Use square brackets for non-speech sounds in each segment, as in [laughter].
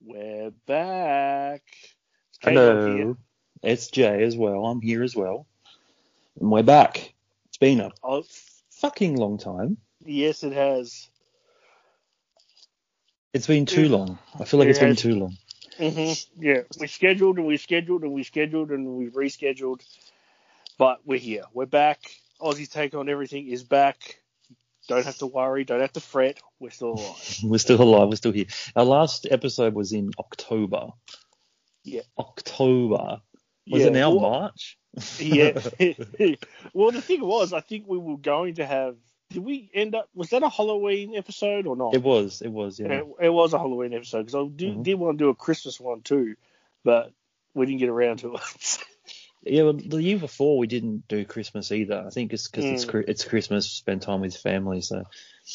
We're back. It's. Hello, it's Jay as well. I'm here as well, and we're back. It's been a Oh, fucking long time. yes, it has. It's been too long. I feel like it's It been too long. hmm Yeah, we scheduled and we scheduled and we scheduled and we rescheduled, but we're here. We're back. Aussie's take on everything is back. Don't have to worry. Don't have to fret. We're still alive. [laughs] We're still alive. We're still here. Our last episode was in October. Yeah. October. Was Yeah, it now well- March? [laughs] yeah. [laughs] well, the thing was, I think we were going to have. Did we end up? Was that a Halloween episode or not? It was. It was. Yeah. It, it was a Halloween episode because I do, Mhm. did want to do a Christmas one too, but we didn't get around to it. Yeah. Well, the year before we didn't do Christmas either. I think it's because it's Mm. Chri- it's Christmas, spend time with family. So.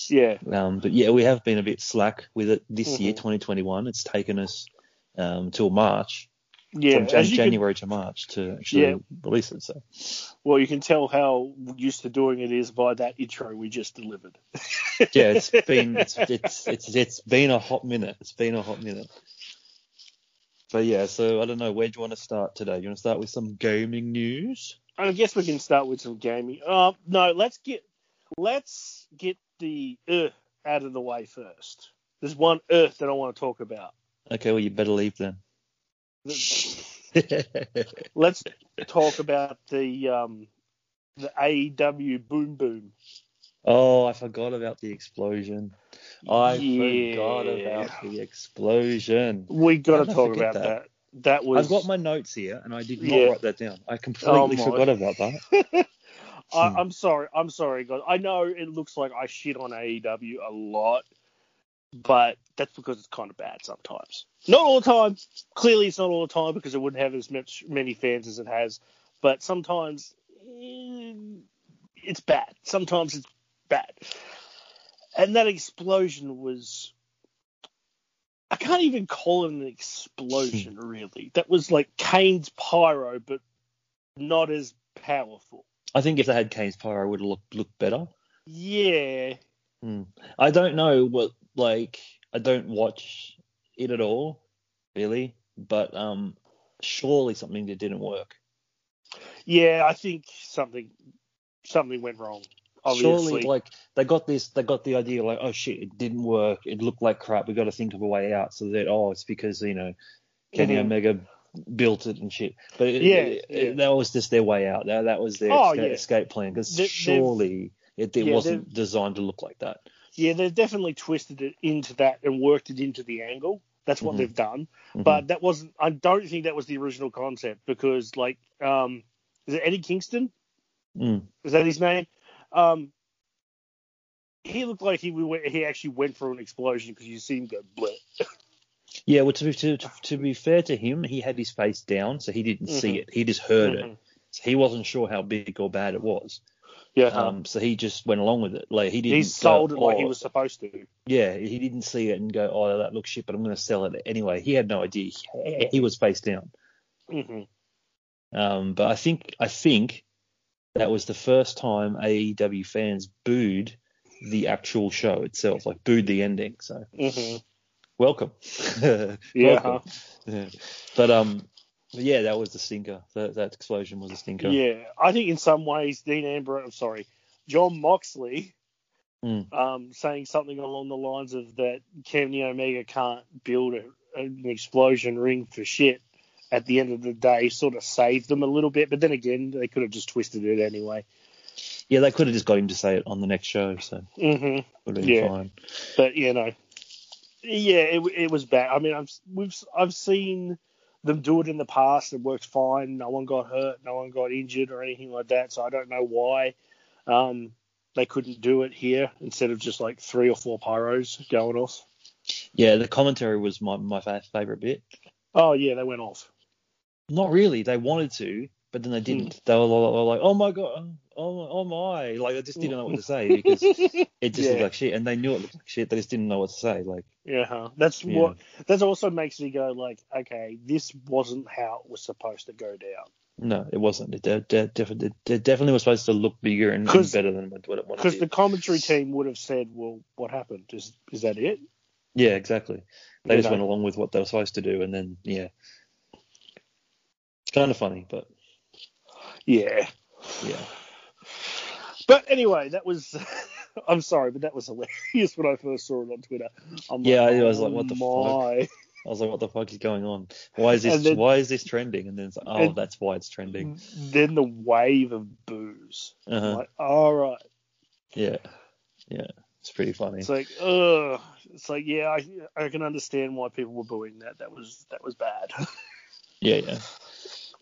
yeah. Um, but yeah, we have been a bit slack with it this year, Mhm. 2021. It's taken us um, till March, Yeah. from Jan- as you can- January to March to actually Yeah. release it. So well, you can tell how used to doing it is by that intro we just delivered. yeah, it's [laughs] been it's it's it's it's been a hot minute. It's been a hot minute. But yeah, so I don't know. Where do you want to start today? You want to start with some gaming news? I guess we can start with some gaming. Uh, no, let's get let's get the uh out of the way first. There's one Earth that I want to talk about. Okay, well you better leave then. [laughs] Let's talk about the um the AEW Boom Boom. Oh, I forgot about the explosion. I Yeah. forgot about the explosion. We got to talk about that? that. That was I've got my notes here, and I did not Yeah. write that down. I completely Oh, forgot about that. [laughs] I, Hmm. I'm sorry. I'm sorry, guys. I know it looks like I shit on AEW a lot, but that's because it's kind of bad sometimes. Not all the time. Clearly, it's not all the time because it wouldn't have as much many fans as it has. But sometimes eh, it's bad. Sometimes it's bad. And that explosion was. I can't even call it an explosion, really. That was like Kane's pyro, but not as powerful. I think if they had Kane's Pyro, it would have looked, looked better. Yeah. Hmm. I don't know what like I don't watch it at all, really. But um, surely something that didn't work. Yeah, I think something something went wrong. Obviously. Surely, like they got this, they got the idea, like, oh shit, it didn't work. It looked like crap. We got to think of a way out. So that oh, it's because you know Kenny Mhm. Omega built it and shit. But it, Yeah, it- yeah. it- that was just their way out. That that was their Oh, escape, yeah. escape plan. Because surely it, it Yeah, wasn't designed to look like that. yeah, they've definitely twisted it into that and worked it into the angle. That's what Mhm. they've done. Mhm. But that wasn't I don't think that was the original concept because like um is it Eddie Kingston? Mm. Is that his name? Um he looked like he went, he actually went for an explosion because you see him go bleh. Yeah, well, to be, to, to be fair to him, he had his face down, so he didn't see Mhm. it. He just heard it. Mhm. So he wasn't sure how big or bad it was. Yeah, Um, so he just went along with it. Like he didn't. he sold go, it like he "Oh," was supposed to. Yeah, he didn't see it and go, "Oh, that looks shit," but I'm going to sell it anyway. He had no idea. He, he was face down. Mm-hmm. Um, but I think I think that was the first time AEW fans booed the actual show itself, like booed the ending. So hmm welcome. [laughs] Yeah. Welcome. Yeah. But um, yeah, that was the stinker. That that explosion was a stinker. Yeah, I think in some ways Dean Ambrose, I'm sorry, Jon Moxley, Mm. um, saying something along the lines of that Kenny Omega can't build a, an explosion ring for shit. At the end of the day, sort of saved them a little bit, but then again, they could have just twisted it anyway. Yeah, they could have just got him to say it on the next show, so hmm would have been Yeah. fine. But you know, yeah, it, it was bad. I mean, I've we've I've seen them do it in the past. It worked fine. No one got hurt. No one got injured or anything like that. So I don't know why um, they couldn't do it here instead of just like three or four pyros going off. Yeah, the commentary was my my favorite bit. Oh yeah, they went off. Not really. They wanted to, but then they hmm. didn't. They were like, "Oh my god, um, oh, oh my!" Like they just didn't know what to say because [laughs] it just Yeah. looked like shit, and they knew it looked like shit. They just didn't know what to say. Like, Yeah, that's Yeah. what that also makes me go like, okay, this wasn't how it was supposed to go down. no, it wasn't. It, de- de- def- it definitely was supposed to look bigger and, and better than what it wanted. Because the commentary team would have said, well, what happened? Is is that it? Yeah, exactly. They You just know. went along with what they were supposed to do, and then yeah, kind of funny, but Yeah. yeah, But anyway, that was. [laughs] I'm sorry, but that was hilarious when I first saw it on Twitter. I'm Yeah, like, I was oh like, what the my. I was like, what the fuck is going on? Why is this? Then- why is this trending? And then it's like, oh, that's why it's trending. Then the wave of boos. Uh-huh. like, all right. Yeah, yeah, it's pretty funny. It's like, ugh. It's like, yeah, I, I can understand why people were booing that. That was that was bad. [laughs] Yeah, yeah.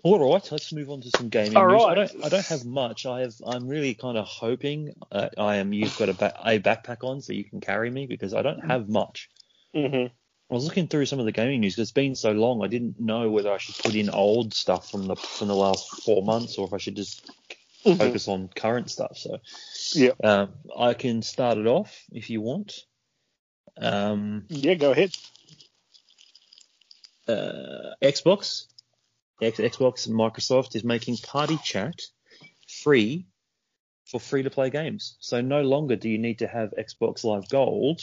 All right, let's move on to some gaming All news. I don't, I don't have much. I have, I'm really kind of hoping uh, I am. You've got a, ba- a backpack on, so you can carry me because I don't have much. hmm I was looking through some of the gaming news. 'cause It's been so long. I didn't know whether I should put in old stuff from the from the last four months or if I should just focus on current stuff. So Yeah. um, I can start it off if you want. Um, Yeah, go ahead. uh, Xbox, Xbox and Microsoft is making Party Chat free for free to play games. So no longer do you need to have Xbox Live Gold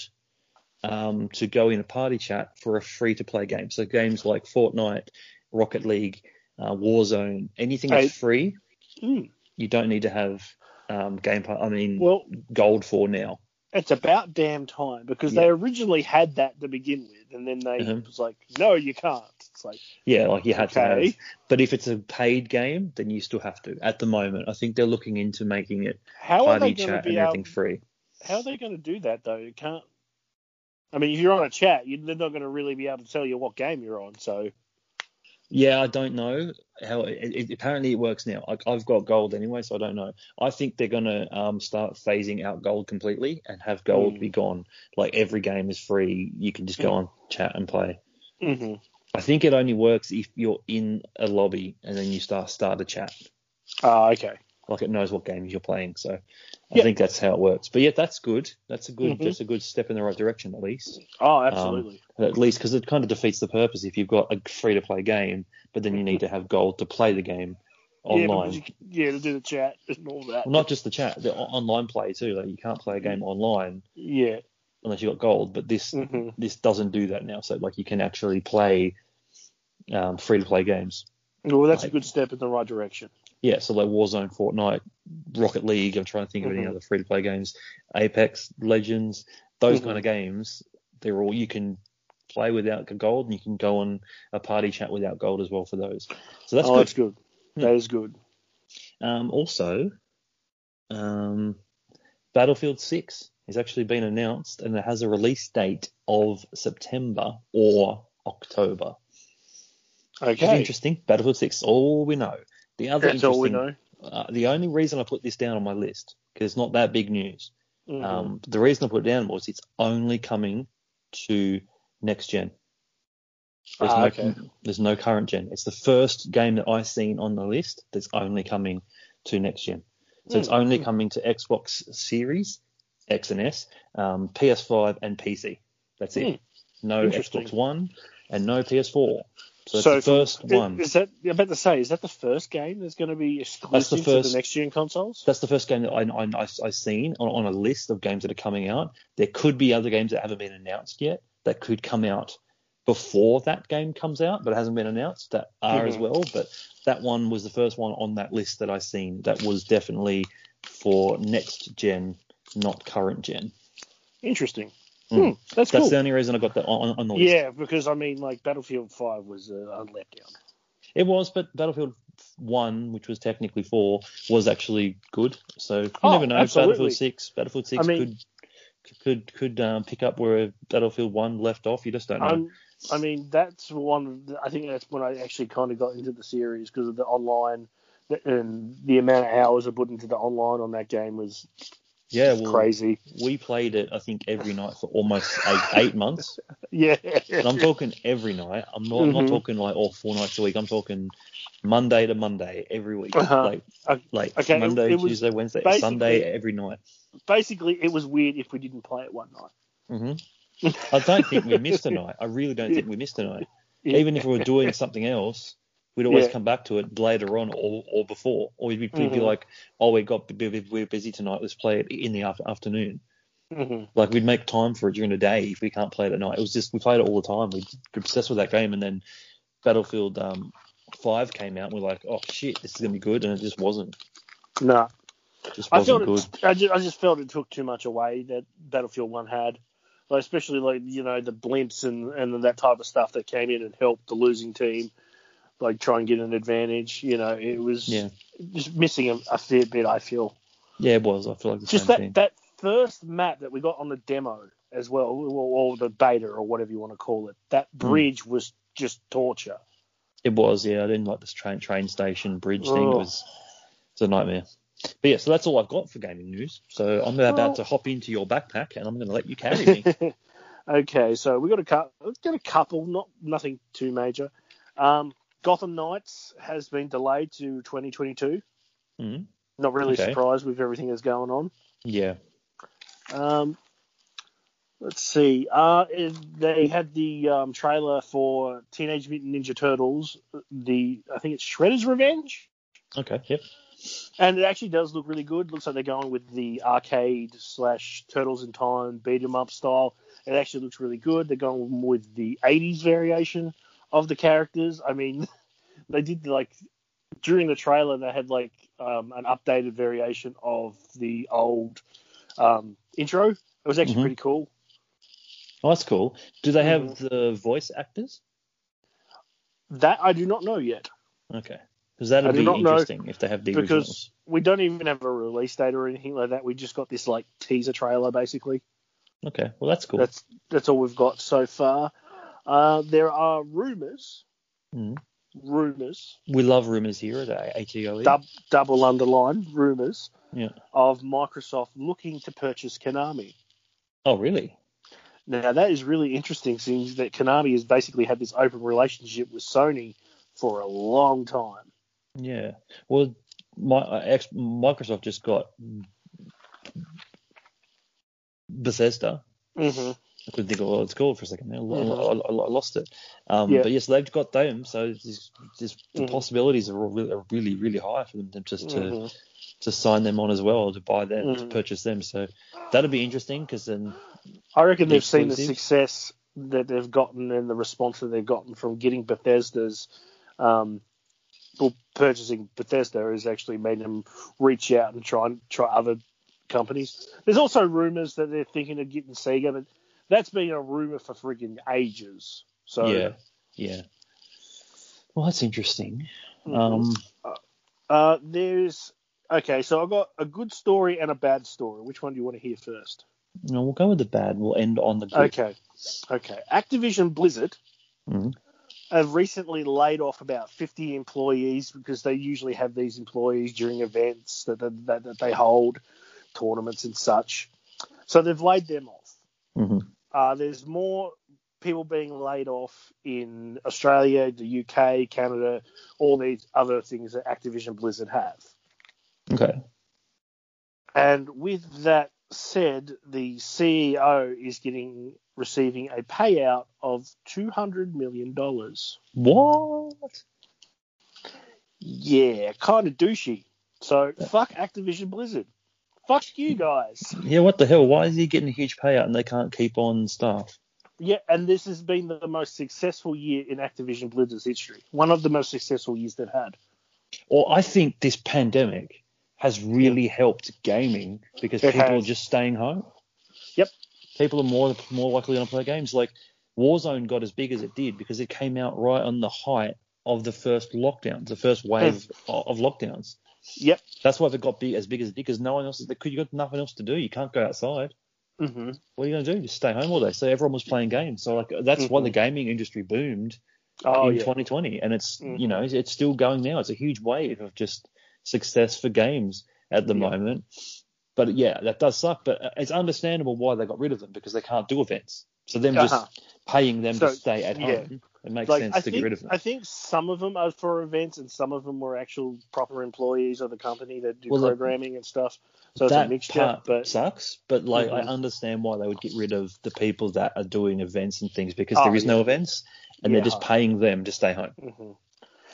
um, to go in a Party Chat for a free to play game. So games like Fortnite, Rocket League, uh, Warzone, anything that's I- free, Mm. you don't need to have um, Game I mean, Well, Gold for now. it's about damn time because Yeah. they originally had that to begin with, and then they Mhm. was like, no, you can't. It's like, Yeah, like you had to have. But if it's a paid game, then you still have to. At the moment, I think they're looking into making it how are party they going chat to and everything able? free. How are they going to do that though? You can't. I mean, if you're on a chat, you, they're not going to really be able to tell you what game you're on. So, Yeah, I don't know how. It, it, apparently, it works now. Like I've got gold anyway, so I don't know. I think they're gonna um, start phasing out gold completely and have gold Mm. be gone. Like every game is free. You can just go Mm. on chat and play. hmm I think it only works if you're in a lobby and then you start start a chat. ah, okay. Like it knows what games you're playing. So I Yeah. think that's how it works. But yeah, that's good. That's a good. Mhm. That's a good step in the right direction at least. Oh, absolutely. At least because it kind of defeats the purpose if you've got a free to play game, but then you need to have gold to play the game online. because you, yeah, to do the chat and all that. Well, not just the chat, the online play too. Like you can't play a game online Yeah. Unless you got gold. But this hmm this doesn't do that now. So like you can actually play um, free to play games. Well, that's a good step in the right direction. Yeah, so like Warzone, Fortnite, Rocket League. I'm trying to think of any Mhm. other free to play games. Apex Legends, those Mhm. kind of games. They're all you can play without gold, and you can go on a party chat without gold as well for those. So that's oh, good. that's good. Hmm. That is good. Um, also, um, Battlefield 6 has actually been announced and it has a release date of September or October. Okay. interesting. Battlefield 6, all we know. The other That's all we interesting, know. uh, the only reason I put this down on my list, because it's not that big news, Mhm. um, the reason I put it down was it's only coming to next gen. There's, Ah, no, okay. there's no current gen. It's the first game that I've seen on the list that's only coming to next gen. So it's Hmm. only coming to Xbox Series, X and S, um, PS5 and PC. That's it. No Hmm. Xbox One and no PS4. So So the first one. Is that? I'm about to say, is that the first game that's going to be exclusive to first- the next gen consoles? That's the first game that I, I, I, I've seen on, on a list of games that are coming out. There could be other games that haven't been announced yet that could come out before that game comes out, but it hasn't been announced that are as Mhm. well. But that one was the first one on that list that I seen that was definitely for next gen, not current gen. Interesting. Mm. Hmm, that's, That's cool. the only reason I got that on, on the list. Yeah, because I mean, like Battlefield Five was a, a letdown. It was, but Battlefield One, which was technically four, was actually good. So you Oh, never know. absolutely. Battlefield Six, Battlefield Six I mean- could could could um, pick up where Battlefield One left off. You just don't know. I'm, I mean, that's one. I think that's when I actually kind of got into the series because of the online and the amount of hours I put into the online on that game was yeah, well, crazy. we played it. I think every night for almost eight, eight months. [laughs] Yeah. And I'm talking every night. I'm not I'm not talking like all four nights a week. I'm talking Monday to Monday every week. Uh-huh. Like Uh, like okay, Monday, Tuesday, Wednesday, Sunday every night. Basically, it was weird if we didn't play it one night. hmm [laughs] I don't think we missed a night. I really don't think we missed a night. Even if we were doing something else, we'd always Yeah. come back to it later on or, or before. Or we'd be, we'd be like, oh, we got we're busy tonight. Let's play it in the after, afternoon. hmm Like we'd make time for it during the day if we can't play it at night. It was just we played it all the time. We were obsessed with that game, and then Battlefield um, Five came out, and we're like, oh shit, this is gonna be good, and it just wasn't. No, It just I wasn't felt good. it, I, just, I just felt it took too much away that Battlefield One had, like especially like you know the blimps and and that type of stuff that came in and helped the losing team, like try and get an advantage. You know, it was Yeah, just missing a, a fair bit. I feel yeah, it was. I feel like just that thing. that first map that we got on the demo as well, or, or the beta or whatever you want to call it. That Hmm. bridge was just torture. It was, yeah. I didn't like this train train station bridge thing. It was it's a nightmare. But yeah, so that's all I've got for gaming news. So I'm about Well- to hop into your backpack, and I'm going to let you carry me. [laughs] okay, so we got a couple, got a couple, not nothing too major. Um, Gotham Knights has been delayed to 2022. Mhm. Not really Okay. surprised with everything that's going on. Yeah. Um, let's see. Uh, they had the um, trailer for Teenage Mutant Ninja Turtles. The I think it's Shredder's Revenge. Okay. Yep. And it actually does look really good. Looks like they're going with the arcade slash Turtles in Time beat 'em up style. It actually looks really good. They're going with the 80s variation of the characters. I mean, [laughs] they did like during the trailer they had like um, an updated variation of the old um, intro. It was actually Mhm. pretty cool. Oh, that's cool. Do they have Mhm. the voice actors? That I do not know yet Okay. Because that'd be interesting if they have the because originals. we don't even have a release date or anything like that. We just got this like teaser trailer basically. Okay. Well, that's cool. That's that's all we've got so far. Uh, there are rumors, Mhm. rumors, We love rumors here at ATOE. dub, double underline rumors Yeah. of Microsoft looking to purchase Konami. Oh, really? Now that is really interesting, since that Konami has basically had this open relationship with Sony for a long time. Yeah. Well, my, uh, ex, Microsoft just got Bethesda. Mm-hmm. I couldn't think of what it's called for a second. I, Mhm. I, I, I lost it. Um, Yeah. But yes, they've got them, so just, just the Mhm. possibilities are, all really, are really, really high for them to just to, Mhm. to sign them on as well, to buy them, to Mhm. purchase them. So that'll be interesting because then I reckon they've seen the success that they've gotten and the response that they've gotten from getting Bethesda's, um, well, purchasing Bethesda has actually made them reach out and try and try other companies. There's also rumors that they're thinking of getting Sega, but that's been a rumor for freaking ages. So yeah, yeah. Well, that's interesting. Mhm. Um, uh, there's okay. So I've got a good story and a bad story. Which one do you want to hear first? no, we'll go with the bad. We'll end on the good. Okay. Okay. Activision Blizzard Mhm. have recently laid off about 50 employees because they usually have these employees during events that, that, that they hold, tournaments and such. So they've laid them off. Mhm. Uh, there's more people being laid off in Australia, the UK, Canada, all these other things that Activision Blizzard have. Okay. And with that said, the CEO is getting receiving a payout of two hundred million dollars. What? Yeah, kind of douchey. So fuck Activision Blizzard. Fuck you guys. Yeah, what the hell? Why is he getting a huge payout and they can't keep on staff? Yeah, and this has been the most successful year in Activision Blizzard's history. One of the most successful years they've had. Well, I think this pandemic has really helped gaming because It people has. are just staying home. Yep. People are more more likely to play games. Like Warzone got as big as it did because it came out right on the height of the first lockdowns, the first wave of, of lockdowns. Yep. That's why it got big as big as it did because no one else is. You got nothing else to do. You can't go outside. hmm What are you going to do? Just stay home all day. So everyone was playing games. So like that's why Mhm. the gaming industry boomed Oh in yeah. 2020, and it's Mhm. you know it's still going now. It's a huge wave of just success for games at the Yeah. moment. But yeah, that does suck. But uh, it's understandable why they got rid of them because they can't do events. So them Uh-huh. just paying them So, to stay at yeah. home, it makes Like sense I to think, get rid of them. I think some of them are for events, and some of them were actual proper employees of the company that do Well, the- programming and stuff. So it's a that mixture. But sucks, but like I Mhm. understand why they would get rid of the people that are doing events and things because Oh, there is no events, and Yeah. they're just paying them to stay home. Mhm.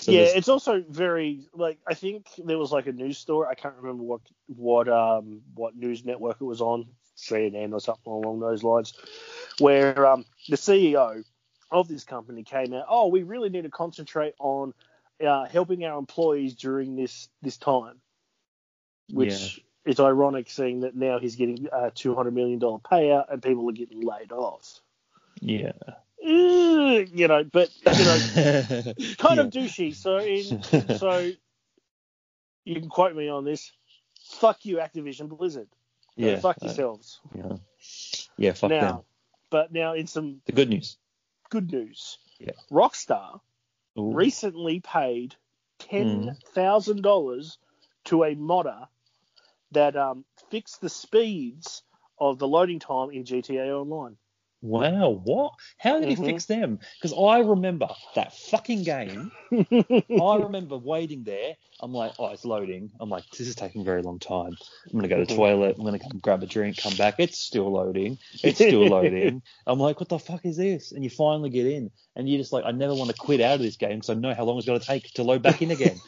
So yeah, there's- it's also very like I think there was like a news story. I can't remember what what um what news network it was on CNN or something along those lines, where um, the CEO of this company came out. Oh, we really need to concentrate on uh, helping our employees during this this time, which is ironic, seeing that now he's getting a two hundred million dollar payout and people are getting laid off. Yeah. You know, but you know, [laughs] kind yeah. of douchey. So in [laughs] so you can quote me on this. Fuck you, Activision Blizzard. Yeah. fuck uh, yourselves. yeah. Yeah. Fuck now, them. But now in some The good news. good news, Yeah. Rockstar Ooh. recently paid ten Mm. thousand dollars to a modder that um, fixed the speeds of the loading time in GTA Online. Wow, what? How did he Mhm. fix them? Because I remember that fucking game. [laughs] I remember waiting there. I'm like, oh, it's loading. I'm like, this is taking a very long time. I'm gonna go to the Mhm. toilet. I'm gonna come grab a drink, come back. It's still loading. It's still loading. [laughs] I'm like, what the fuck is this? And you finally get in, and you're just like, I never want to quit out of this game because I know how long it's gonna take to load back in again.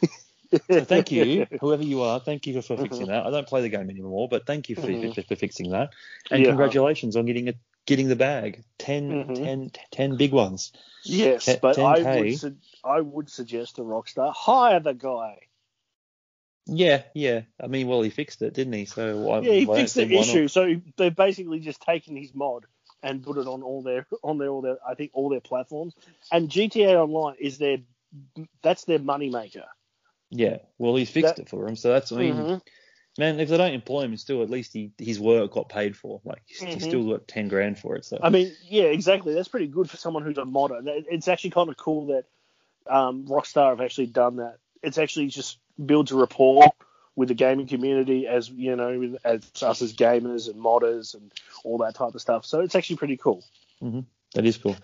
So thank you, [laughs] whoever you are. Thank you for fixing that. I don't play the game anymore, but thank you for, Mhm. for, for fixing that. And Yeah. congratulations on getting it, getting the bag. 10, Mhm. 10, 10 big ones. Yes, but I 10K. would su- I would suggest to Rockstar hire the guy. Yeah, yeah. I mean, well, he fixed it, didn't he? So why? Yeah, he why fixed the issue. So they've basically just taken his mod and put it on all their on their all their I think all their platforms. And GTA Online is their that's their money maker. Yeah. Well, he fixed That- it for him. So that's I mean, Mhm. Man, if they don't employ him, still at least he his work got paid for. Like he Mhm. still got ten grand for it. So I mean, yeah, exactly. That's pretty good for someone who's a modder. It's actually kind of cool that um, Rockstar have actually done that. It's actually just builds a rapport with the gaming community as you know, with- as us as gamers and modders and all that type of stuff. So it's actually pretty cool. that is cool.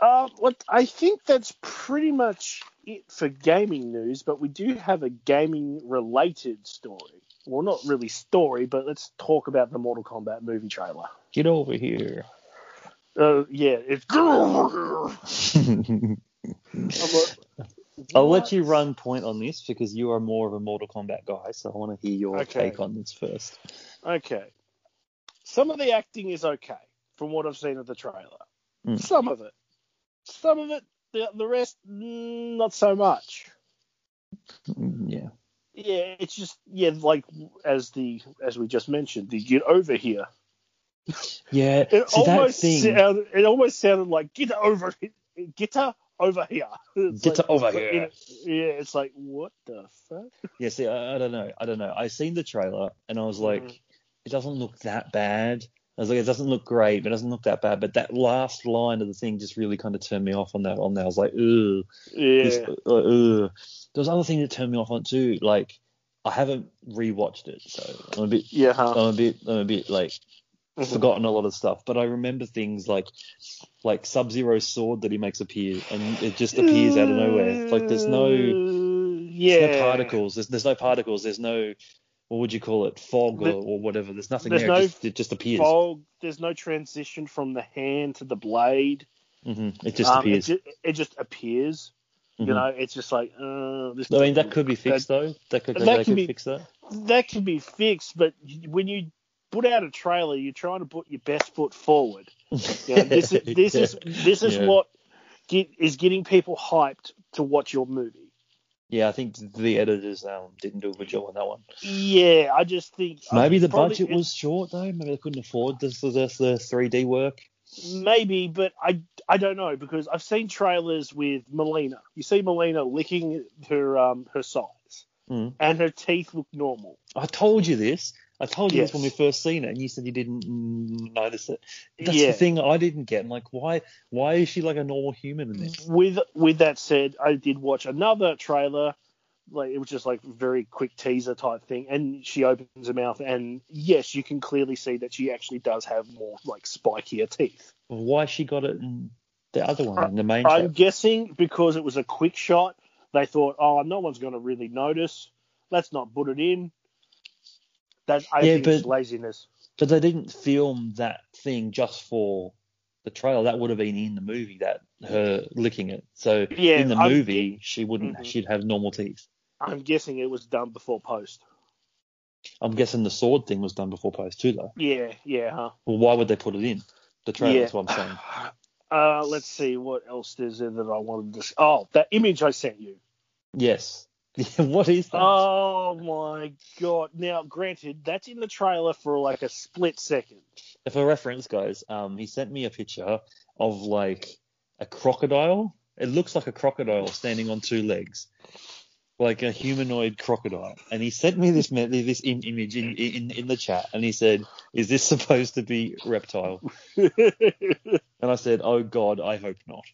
Uh, what I think that's pretty much it for gaming news, but we do have a gaming related story. Well, not really story, but let's talk about the Mortal Kombat movie trailer. Get over here. Uh, yeah, it's. I'm like, [laughs] I'll let you run point on this because you are more of a Mortal Kombat guy. So I want to hear your Okay. take on this first. Okay. Some of the acting is okay from what I've seen of the trailer. Mm. Some of it. Some of it, the, the rest, mm, not so much. Mm, Yeah. Yeah, it's just yeah, like as the as we just mentioned, the get over here. Yeah. It almost sounded, it almost sounded like get over get her over here. [laughs] It's Get like- over here. yeah, it's like what the fuck? [laughs] Yeah, see, I, I don't know. I don't know. I seen the trailer and I was like, Mhm. it doesn't look that bad. I was like, it doesn't look great, but it doesn't look that bad. But that last line of the thing just really kind of turned me off on that. On that, I was like, ugh. This, Yeah. uh, ugh. There was other thing that turned me off on too. Like, I haven't rewatched it, so I'm a bit, Yeah. Huh? I'm a bit, I'm a bit like Mhm. forgotten a lot of stuff. But I remember things like, like Sub Zero's sword that he makes appear, and it just appears out of nowhere. Like, there's no. Yeah. There's no particles. There's, there's no particles. There's no, what would you call it, fog or, or whatever. There's nothing there's there. no it, just, it just appears. Fog. There's no transition from the hand to the blade. hmm It just Um, appears. It, it just appears. Mhm. You know, it's just like uh, this. I mean, that could be fixed though. That could, That could be- fix that. that can be fixed, but when you put out a trailer, you're trying to put your best foot forward. You know, this is [laughs] this is this is Yeah. what get, is getting people hyped to watch your movie. Yeah, I think the editors um, didn't do a good job on that one. Yeah, I just think Maybe I the budget was short though. Maybe they couldn't afford this the, the 3D work. maybe, but I I don't know because I've seen trailers with Mileena. You see Mileena licking her um her sides, Mm. and her teeth look normal. I told you this. I told you this when we first seen it, and you said you didn't notice it. That's yeah. the thing I didn't get. I'm like, why? Why is she like a normal human in this? With with that said, I did watch another trailer. Like it was just like very quick teaser type thing, and she opens her mouth, and yes, you can clearly see that she actually does have more like spikier teeth. Why she got it in the other one, I- in the main I'm guessing because it was a quick shot, they thought, oh, no one's going to really notice. Let's not put it in. That I Yeah, think it's but- laziness. But they didn't film that thing just for the trailer. That would have been in the movie. That her licking it. So Yeah, in the I'm- movie, she wouldn't. Mhm. She'd have normal teeth. I'm guessing it was done before post. I'm guessing the sword thing was done before post too, though. Yeah, yeah, huh? Well, why would they put it in the trailer? Yeah. That's what I'm saying. [sighs] Uh, let's see what else is there that I wanted to. s- Oh, that image I sent you. Yes. [laughs] what is that? Oh my god! Now, granted, that's in the trailer for like a split second. For reference, guys, um, he sent me a picture of like a crocodile. It looks like a crocodile standing on two legs, like a humanoid crocodile. And he sent me this this im- image in, in in the chat, and he said, "Is this supposed to be reptile?" [laughs] And I said, "Oh God, I hope not."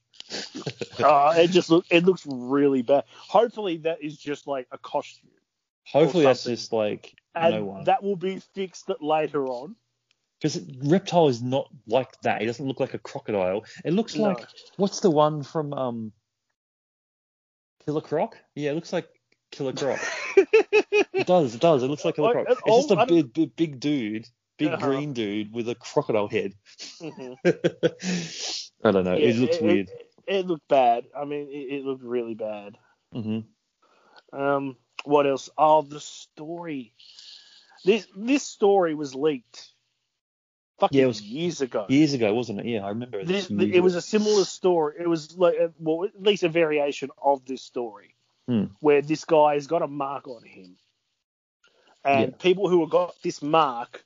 Oh, [laughs] it just look it looks really bad. Hopefully, that is just like a costume, Hopefully, that's just like and no one. that will be fixed later on. Because reptile is not like that. He doesn't look like a crocodile. It looks No. like what's the one from um Killer Croc? Yeah, it looks like Killer Croc. [laughs] it does, it does. It looks like Killer Croc. It's just a big, big, big dude, big Uh-huh. green dude with a crocodile head. Mhm. [laughs] I don't know. Yeah, it looks weird. It, it looked bad. I mean, it, it looked really bad. hmm Um, what else? Oh, the story. This this story was leaked. Fucking Yeah, it was- years ago. Years ago, wasn't it? Yeah, I remember. This, this it was a similar story. It was like, uh, well, at least a variation of this story, Hmm. where this guy has got a mark on him, and Yeah. people who have got this mark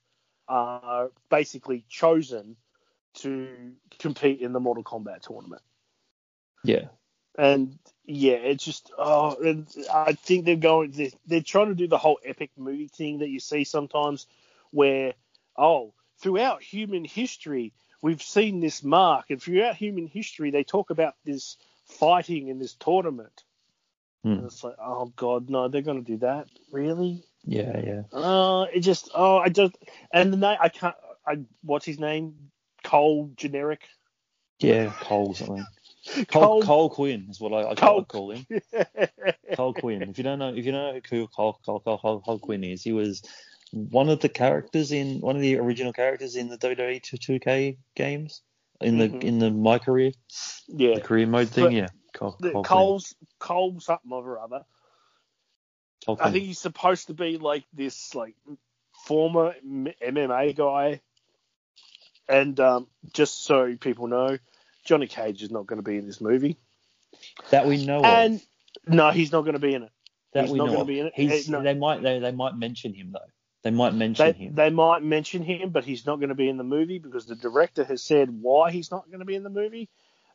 are basically chosen to compete in the Mortal Kombat tournament. Yeah. And yeah, it's just oh, and I think they're going. They're, they're trying to do the whole epic movie thing that you see sometimes, where oh, throughout human history we've seen this mark, and throughout human history they talk about this fighting in this tournament. Hmm. And it's like oh god, no, they're going to do that really? Yeah, yeah. Uh, it just oh, I just and the name I can't. I what's his name? Cole generic. Yeah, Cole something. [laughs] Cole- Cole, Cole Quinn is what I, I Cole- call him. [laughs] Cole Quinn. If you don't know, if you don't know who Cole, Cole, Cole, Cole, Quinn is, he was one of the characters in one of the original characters in the WWE 2K games in the Mhm. in the my career, yeah. the career mode thing. But yeah, Cole, the Cole, Quinn. Cole's Cole something or other. Cole I Quinn. think he's supposed to be like this like former MMA guy. And um, just so people know, Johnny Cage is not going to be in this movie. that we know And of. no, he's not going to be in it. That he's we not know of. be in it. He's, no. They might they, they might mention him though. They might mention They, him. they might mention him, but he's not going to be in the movie because the director has said why he's not going to be in the movie.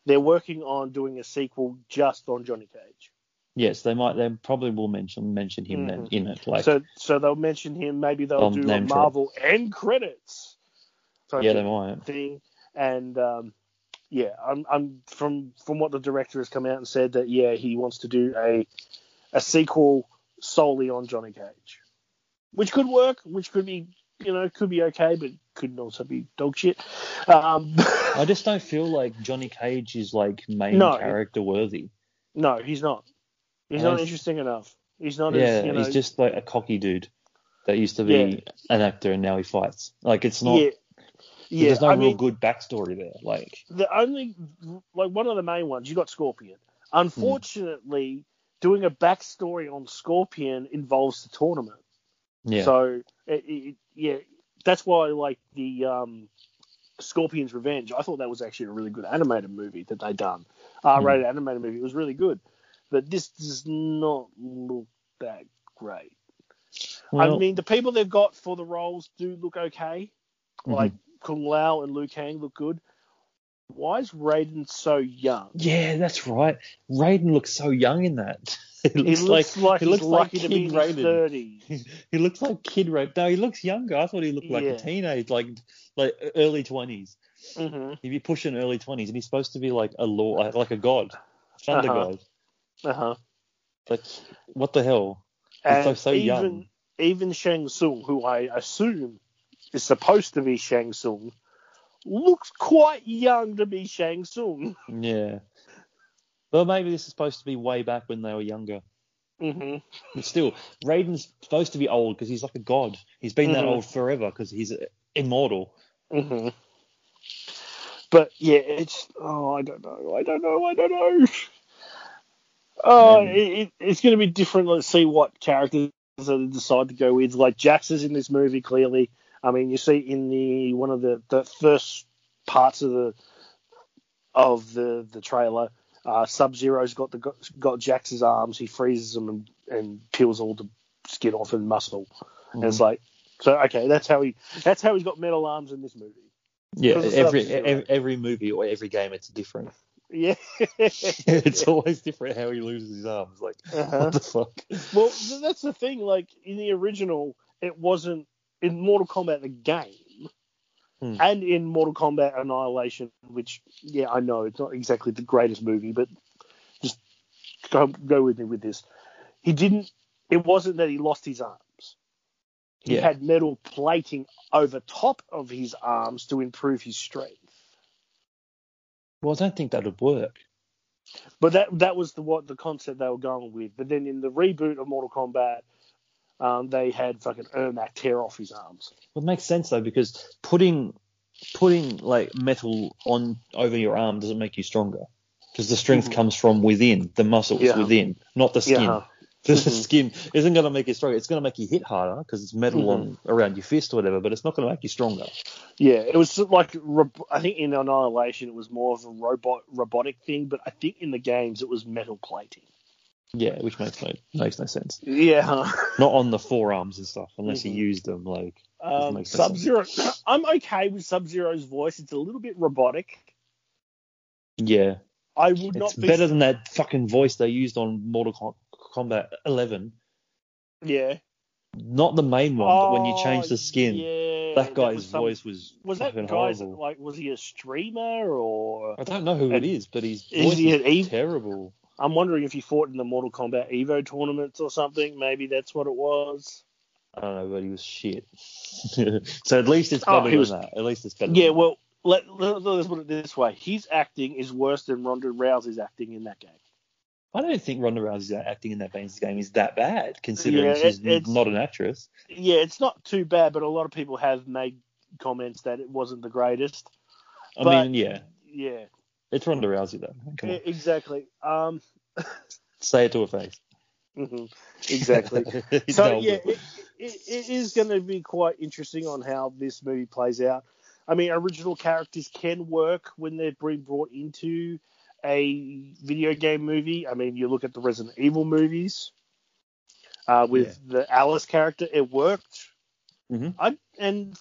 They're working on doing a sequel just on Johnny Cage. yes, they might. They probably will mention mention him then Mhm. in it. Like so so they'll mention him. Maybe they'll Um, do a. Marvel end credits. yeah, they might. thing. And um, yeah, I'm, I'm from from what the director has come out and said that yeah he wants to do a a sequel solely on Johnny Cage, which could work, which could be you know could be okay, but could also be dog shit. Um, [laughs] I just don't feel like Johnny Cage is like main No. character worthy. no, he's not. He's I not interesting enough. He's not yeah, as you know. he's just like a cocky dude that used to be Yeah. an actor and now he fights. Like it's not. yeah, yeah. there's no I real mean, good backstory there. Like the only like one of the main ones you got Scorpion. Unfortunately, doing a backstory on Scorpion involves the tournament. yeah, So it, it, yeah, that's why like the um, Scorpion's Revenge. I thought that was actually a really good animated movie that they done. R-rated animated movie. It was really good, but this does not look that great. well, I mean, the people they've got for the roles do look okay. mhm. Like Kung Lao and Liu Kang look good. Why is Raiden so young? yeah, that's right. Raiden looks so young in that. [laughs] He He looks, looks like, he he's looks like lucky to be Kid Raiden. thirties. [laughs] he looks like Kid Raiden. No, he looks younger. I thought he looked like Yeah. a teenage, like like early twenties. hmm He'd be pushing early twenties, and he's supposed to be like a law, like, like a god, thunder Uh-huh. god. Uh huh. Like what the hell? He's so so even young. even Shang Tsung, who I assume is supposed to be Shang Tsung, looks quite young to be Shang Tsung. [laughs] Yeah. Well, maybe this is supposed to be way back when they were younger. hmm But still, Raiden's supposed to be old because he's like a god. He's been that Mhm. old forever because he's immortal. hmm But yeah, it's oh I don't know, I don't know, I don't know. Oh, Um, it, it, it's going to be different. Let's see what characters they decide to go with. Like Jax is in this movie clearly. I mean, you see in the one of the, the first parts of the of the the trailer, uh, Sub Zero's got the got, got Jax's arms. He freezes them and, and peels all the skin off and muscle. Mm-hmm. And it's like, so okay, that's how he that's how he's got metal arms in this movie. Yeah, every, every every movie or every game, it's different. [laughs] Yeah, [laughs] it's always different how he loses his arms. Like, uh-huh. what the fuck? Well, that's the thing. Like in the original, it wasn't in Mortal Kombat the game, hmm. and in Mortal Kombat Annihilation, which yeah, I know it's not exactly the greatest movie, but just go go with me with this. He didn't. It wasn't that he lost his arms. He yeah. had metal plating over top of his arms to improve his strength. Well, I don't think that would work. But that that was the what the concept they were going with. But then in the reboot of Mortal Kombat, um, they had fucking Ermac tear off his arms. Well, it makes sense though because putting putting like metal on over your arm doesn't make you stronger because the strength mm-hmm. comes from within, the muscles yeah. within, not the skin. Yeah. [laughs] The mm-hmm. skin isn't going to make you stronger. It's going to make you hit harder because it's metal mm-hmm. on around your fist or whatever, but it's not going to make you stronger. Yeah, it was like I think in Annihilation it was more of a robot robotic thing, but I think in the games it was metal plating. Yeah, which makes no makes no sense. Yeah, not on the forearms and stuff unless mm-hmm. you use them like. Um, Sub Zero, [clears throat] I'm okay with Sub Zero's voice. It's a little bit robotic. Yeah, I would not. It's be... better than that fucking voice they used on Mortal Kombat 11. Yeah. Not the main one, oh, but when you change the skin, yeah, that guy's was some, voice was was that guy's horrible. like was he a streamer or I don't know who it is, but his voice is he Ev- terrible. I'm wondering if he fought in the Mortal Kombat Evo tournaments or something. Maybe that's what it was. I don't know, but he was shit. [laughs] so at least it's oh, better oh, was, than that. At least it's better. Yeah, well, let, let, let's put it this way: his acting is worse than Ronda Rousey's acting in that game. I don't think Ronda Rousey's acting in that Baines game is that bad, considering yeah, it, she's not an actress. Yeah, it's not too bad, but a lot of people have made comments that it wasn't the greatest. I but, mean, yeah, yeah, it's Ronda Rousey though. Yeah, exactly. Um, say it to her face. Mm-hmm. Exactly. [laughs] so yeah, it, it, it is going to be quite interesting on how this movie plays out. I mean, original characters can work when they're being brought into a video game movie. I mean, you look at the Resident Evil movies uh, with yeah. the Alice character, it worked. Mm-hmm. I and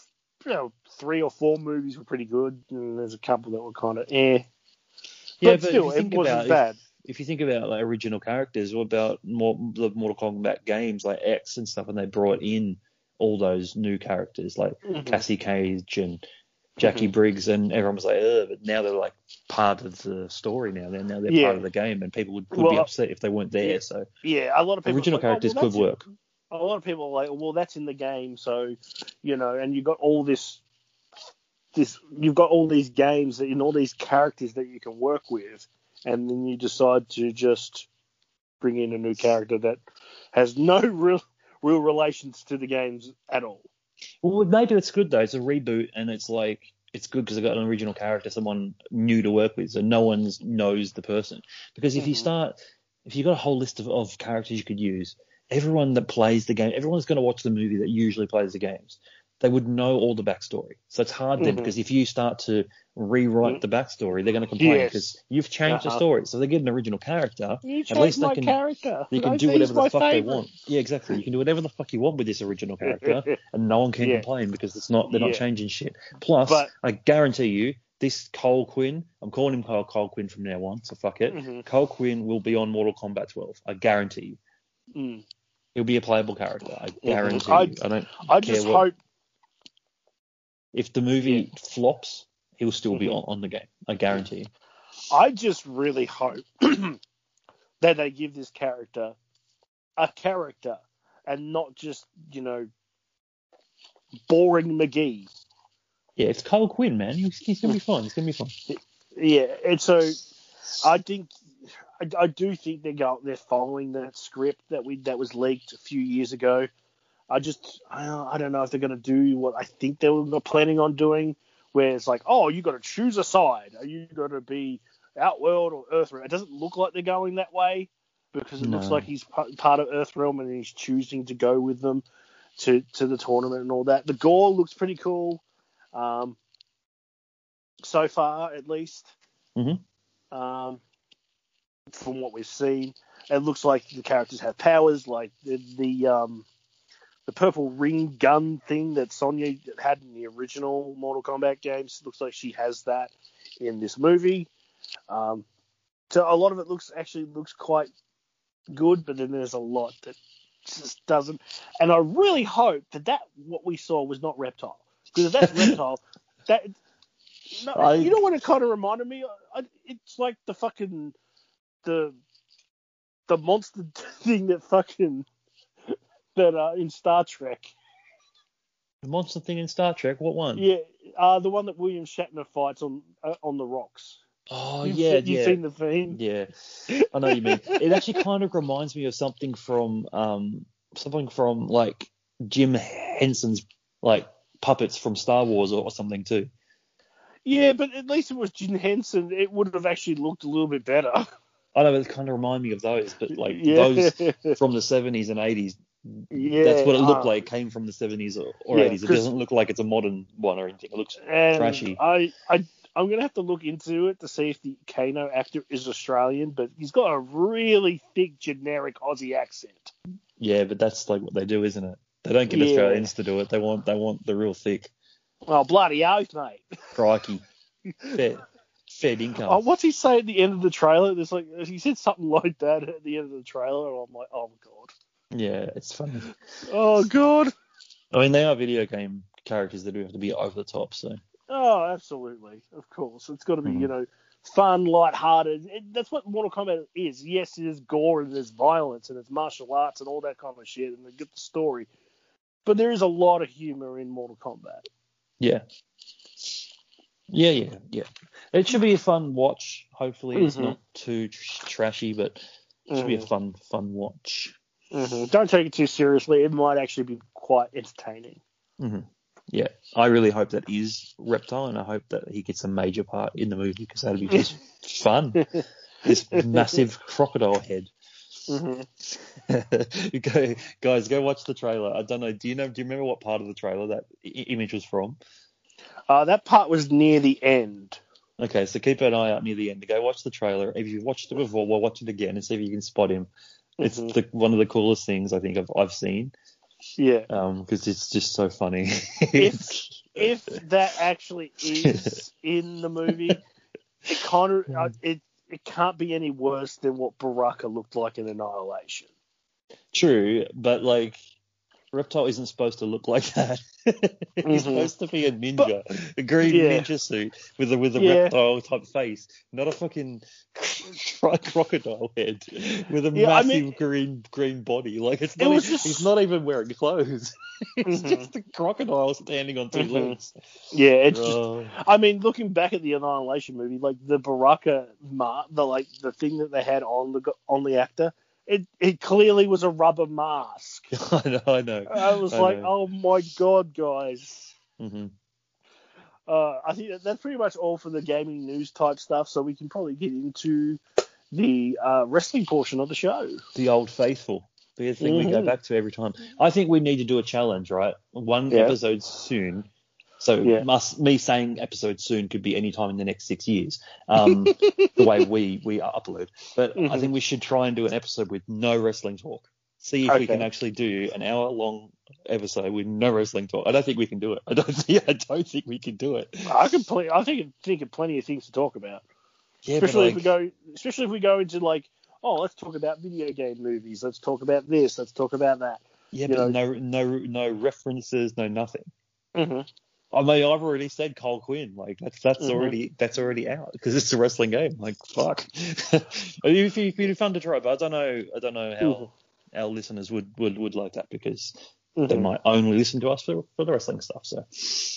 you know three or four movies were pretty good, and there's a couple that were kind of eh. Yeah, but, but still, it wasn't about, bad. If, if, you think about like original characters, what about more, the Mortal Kombat games like X and stuff, and they brought in all those new characters like mm-hmm. Cassie Cage and Jacqui mm-hmm. Briggs, and everyone was like, Ugh, but now they're like part of the story now. They're now they're yeah. part of the game, and people would, would well, be upset if they weren't there. Yeah, so yeah, a lot of people original like, characters oh, well, could work. A lot of people are like, well, that's in the game, so you know, and you got all this, this, you've got all these games and all these characters that you can work with, and then you decide to just bring in a new character that has no [laughs] real real relations to the games at all. Well, maybe it's good though. It's a reboot, and it's like it's good because I got an original character, someone new to work with, so no one knows the person. Because if mm-hmm. you start, if you've got a whole list of, of characters you could use, everyone that plays the game, everyone's going to watch the movie that usually plays the games they would know all the backstory. So it's hard then mm-hmm. because if you start to rewrite mm-hmm. the backstory, they're going to complain yes. because you've changed uh-huh. the story. So they get an original character. You at least they can, character. You can do whatever the fuck favorite. they want. Yeah, exactly. You can do whatever the fuck you want with this original [laughs] character, and no one can yeah. complain because it's not they're yeah. not changing shit. Plus, but, I guarantee you. This Cole Quinn, I'm calling him Cole, Cole Quinn from now on, so fuck it. Mm-hmm. Cole Quinn will be on Mortal Kombat 12. I guarantee you. Mm. He'll be a playable character. I mm-hmm. guarantee. I, I don't. I just what, hope if the movie yeah. flops, he'll still be mm-hmm. on, on the game. I guarantee. I just really hope [clears throat] that they give this character a character and not just, you know, boring McGee. Yeah, it's Cole Quinn, man. He's, he's gonna be fine. He's gonna be fine. Yeah, and so I think I, I do think they go they're following that script that we that was leaked a few years ago. I just I don't, I don't know if they're going to do what I think they were planning on doing, where it's like, oh, you got to choose a side. Are you going to be Outworld or Earthrealm? It doesn't look like they're going that way. because it looks like he's pa- part of Earthrealm and he's choosing to go with them to to the tournament and all that. The gore looks pretty cool, um, so far at least. Mhm. Um, from what we've seen, it looks like the characters have powers, like the the um, the purple ring gun thing that Sonya had in the original Mortal Kombat games. Looks like she has that in this movie. Um, so a lot of it looks actually looks quite good, but then there's a lot that just doesn't. And I really hope that that what we saw was not Reptile, because if that's [laughs] Reptile, that no, I- you know what it kind of reminded me. I, it's like the fucking the the monster [laughs] thing that fucking that uh, in Star Trek. The monster thing in Star Trek. What one? Yeah, uh, the one that William Shatner fights on uh, on the rocks. Oh You've yeah, se- you've yeah. seen the theme. Yeah, I know you mean. It actually kind of reminds me of something from um something from like Jim Henson's like puppets from Star Wars or, or something too. Yeah, but at least it was Jim Henson. It would have actually looked a little bit better. I know, but it kind of remind me of those, but like [laughs] yeah. those from the 70s and 80s. Yeah, that's what it looked uh, like. Came from the 70s or, or Yeah, 80s. It doesn't look like it's a modern one or anything. It looks trashy. I, I, I'm gonna have to look into it to see if the Kano actor is Australian, but he's got a really thick generic Aussie accent. yeah, but that's like what they do, isn't it? They don't get Yeah. Australians to do it. They want they want the real thick, Oh bloody oath, mate! crikey, [laughs] fair, fair income. Oh, what's he say at the end of the trailer? There's like he said something like that at the end of the trailer, and I'm like, oh my god, Yeah, it's funny. oh god, I mean, they are video game characters that do have to be over the top. So oh absolutely, of course, it's got to be Mhm. you know fun, light-hearted. It, that's what Mortal Kombat is. Yes, it is gore and there's violence and it's martial arts and all that kind of shit, and they get the story. But there is a lot of humor in Mortal Kombat. yeah, yeah, yeah, yeah. It should be a fun watch. Hopefully, it's Mhm. not too tr- trashy, but it should be a Mhm. fun, fun watch. Hmm Don't take it too seriously. It might actually be quite entertaining. hmm Yeah, I really hope that is Reptile, and I hope that he gets a major part in the movie because that'd be just [laughs] fun. This massive crocodile head. hmm [laughs] go, guys, go watch the trailer. I don't know. Do you know? Do you remember what part of the trailer that I- image was from? Uh, that part was near the end. Okay, so keep an eye out near the end. Go watch the trailer. If you've watched it before, well, watch it again and see if you can spot him. It's Mhm. the, one of the coolest things I think I've, I've seen Yeah. because it's just so funny. If [laughs] if that actually is in the movie, it kind of [laughs] uh, it it can't be any worse than what Baraka looked like in Annihilation. True, but like Reptile isn't supposed to look like that. [laughs] He's Mhm. supposed to be a ninja, a green Yeah. ninja suit with a with a Yeah. reptile type face, not a fucking cro- crocodile head with a Yeah, I massive mean- green green body. Like it's It not. e- just- He's not even wearing clothes. [laughs] it's Mhm. just a crocodile standing on 2 Mhm. legs. Yeah, it's just. Oh. I mean, looking back at the Annihilation movie, like the Baraka mark, the like the thing that they had on the on the actor, it it clearly was a rubber mask. [laughs] I know. I know. I was I like, know. oh my god, guys. hmm Uh, I think that- that's pretty much all for the gaming news type stuff. So we can probably get into the uh, wrestling portion of the show. The old faithful. The thing we go Mhm. back to every time. I think we need to do a challenge, right? One Yeah. episode soon. So Yeah. must, me saying episode soon could be any time in the next six years. Um, [laughs] the way we we upload. But I Mhm. think we should try and do an episode with no wrestling talk. See if we can actually do an hour long episode with no wrestling talk. I don't think we can do it. I don't [laughs] think I don't think we can do it. I can pl- I think think of plenty of things to talk about, Yeah, especially if we go, especially if we go into like, oh, let's talk about video game movies. Let's talk about this. Let's talk about that. yeah, you but no no no references, no nothing. Mm-hmm. I mean, I've already said Cole Quinn. Like that's that's Mhm. already that's already out because it's a wrestling game. Like fuck. if you if you fun to try, but I don't know. I don't know how Mhm. our listeners would, would would like that because Mm-hmm. they might only listen to us for, for the wrestling stuff. So,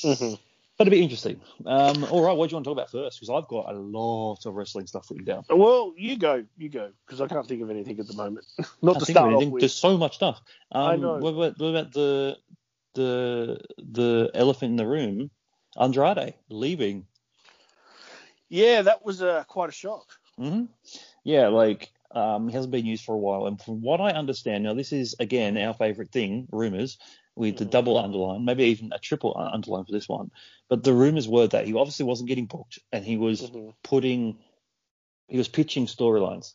hmm but it'd be interesting. Um, all right, what do you want to talk about first? Because I've got a lot of wrestling stuff written down. Well, you go, you go, because I can't think of anything at the moment. [laughs] Not to start off with. There's so much stuff. Um, I know. What about, what about the the the elephant in the room? Andrade leaving. Yeah, that was uh, quite a shock. hmm Yeah, like Um, he hasn't been used for a while, and from what I understand, now this is again our favourite thing, rumours, with the double underline, maybe even a triple underline for this one. But the rumours were that he obviously wasn't getting booked, and he was Mhm. putting, he was pitching storylines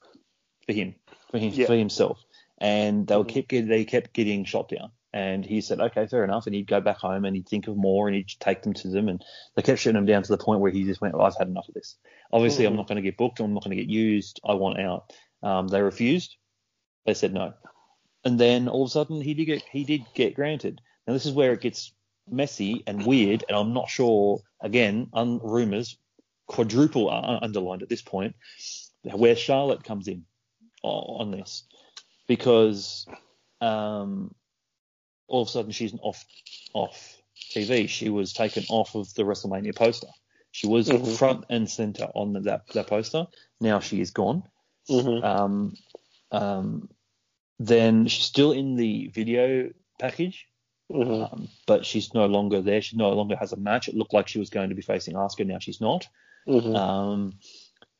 for him, for him, Yeah. for himself, and they Mhm. kept getting, they kept getting shot down. And he said, okay, fair enough. And he'd go back home and he'd think of more and he'd take them to them. And they kept shutting him down to the point where he just went, well, I've had enough of this. Obviously, I'm Mhm. not going to get booked. I'm not going to get used. I want out. Um, they refused. They said no. And then all of a sudden, he did get he did get granted. Now this is where it gets messy and weird, and I'm not sure. Again, un- rumors, quadruple uh, underlined at this point, where Charlotte comes in on this because um, all of a sudden she's off off TV. She was taken off of the WrestleMania poster. She was Mhm. front and center on the, that that poster. Now she is gone. Mhm. Um, um, then she's still in the video package, Mhm. um, but she's no longer there. She no longer has a match. It looked like she was going to be facing Asuka. Now she's not. Mhm. Um,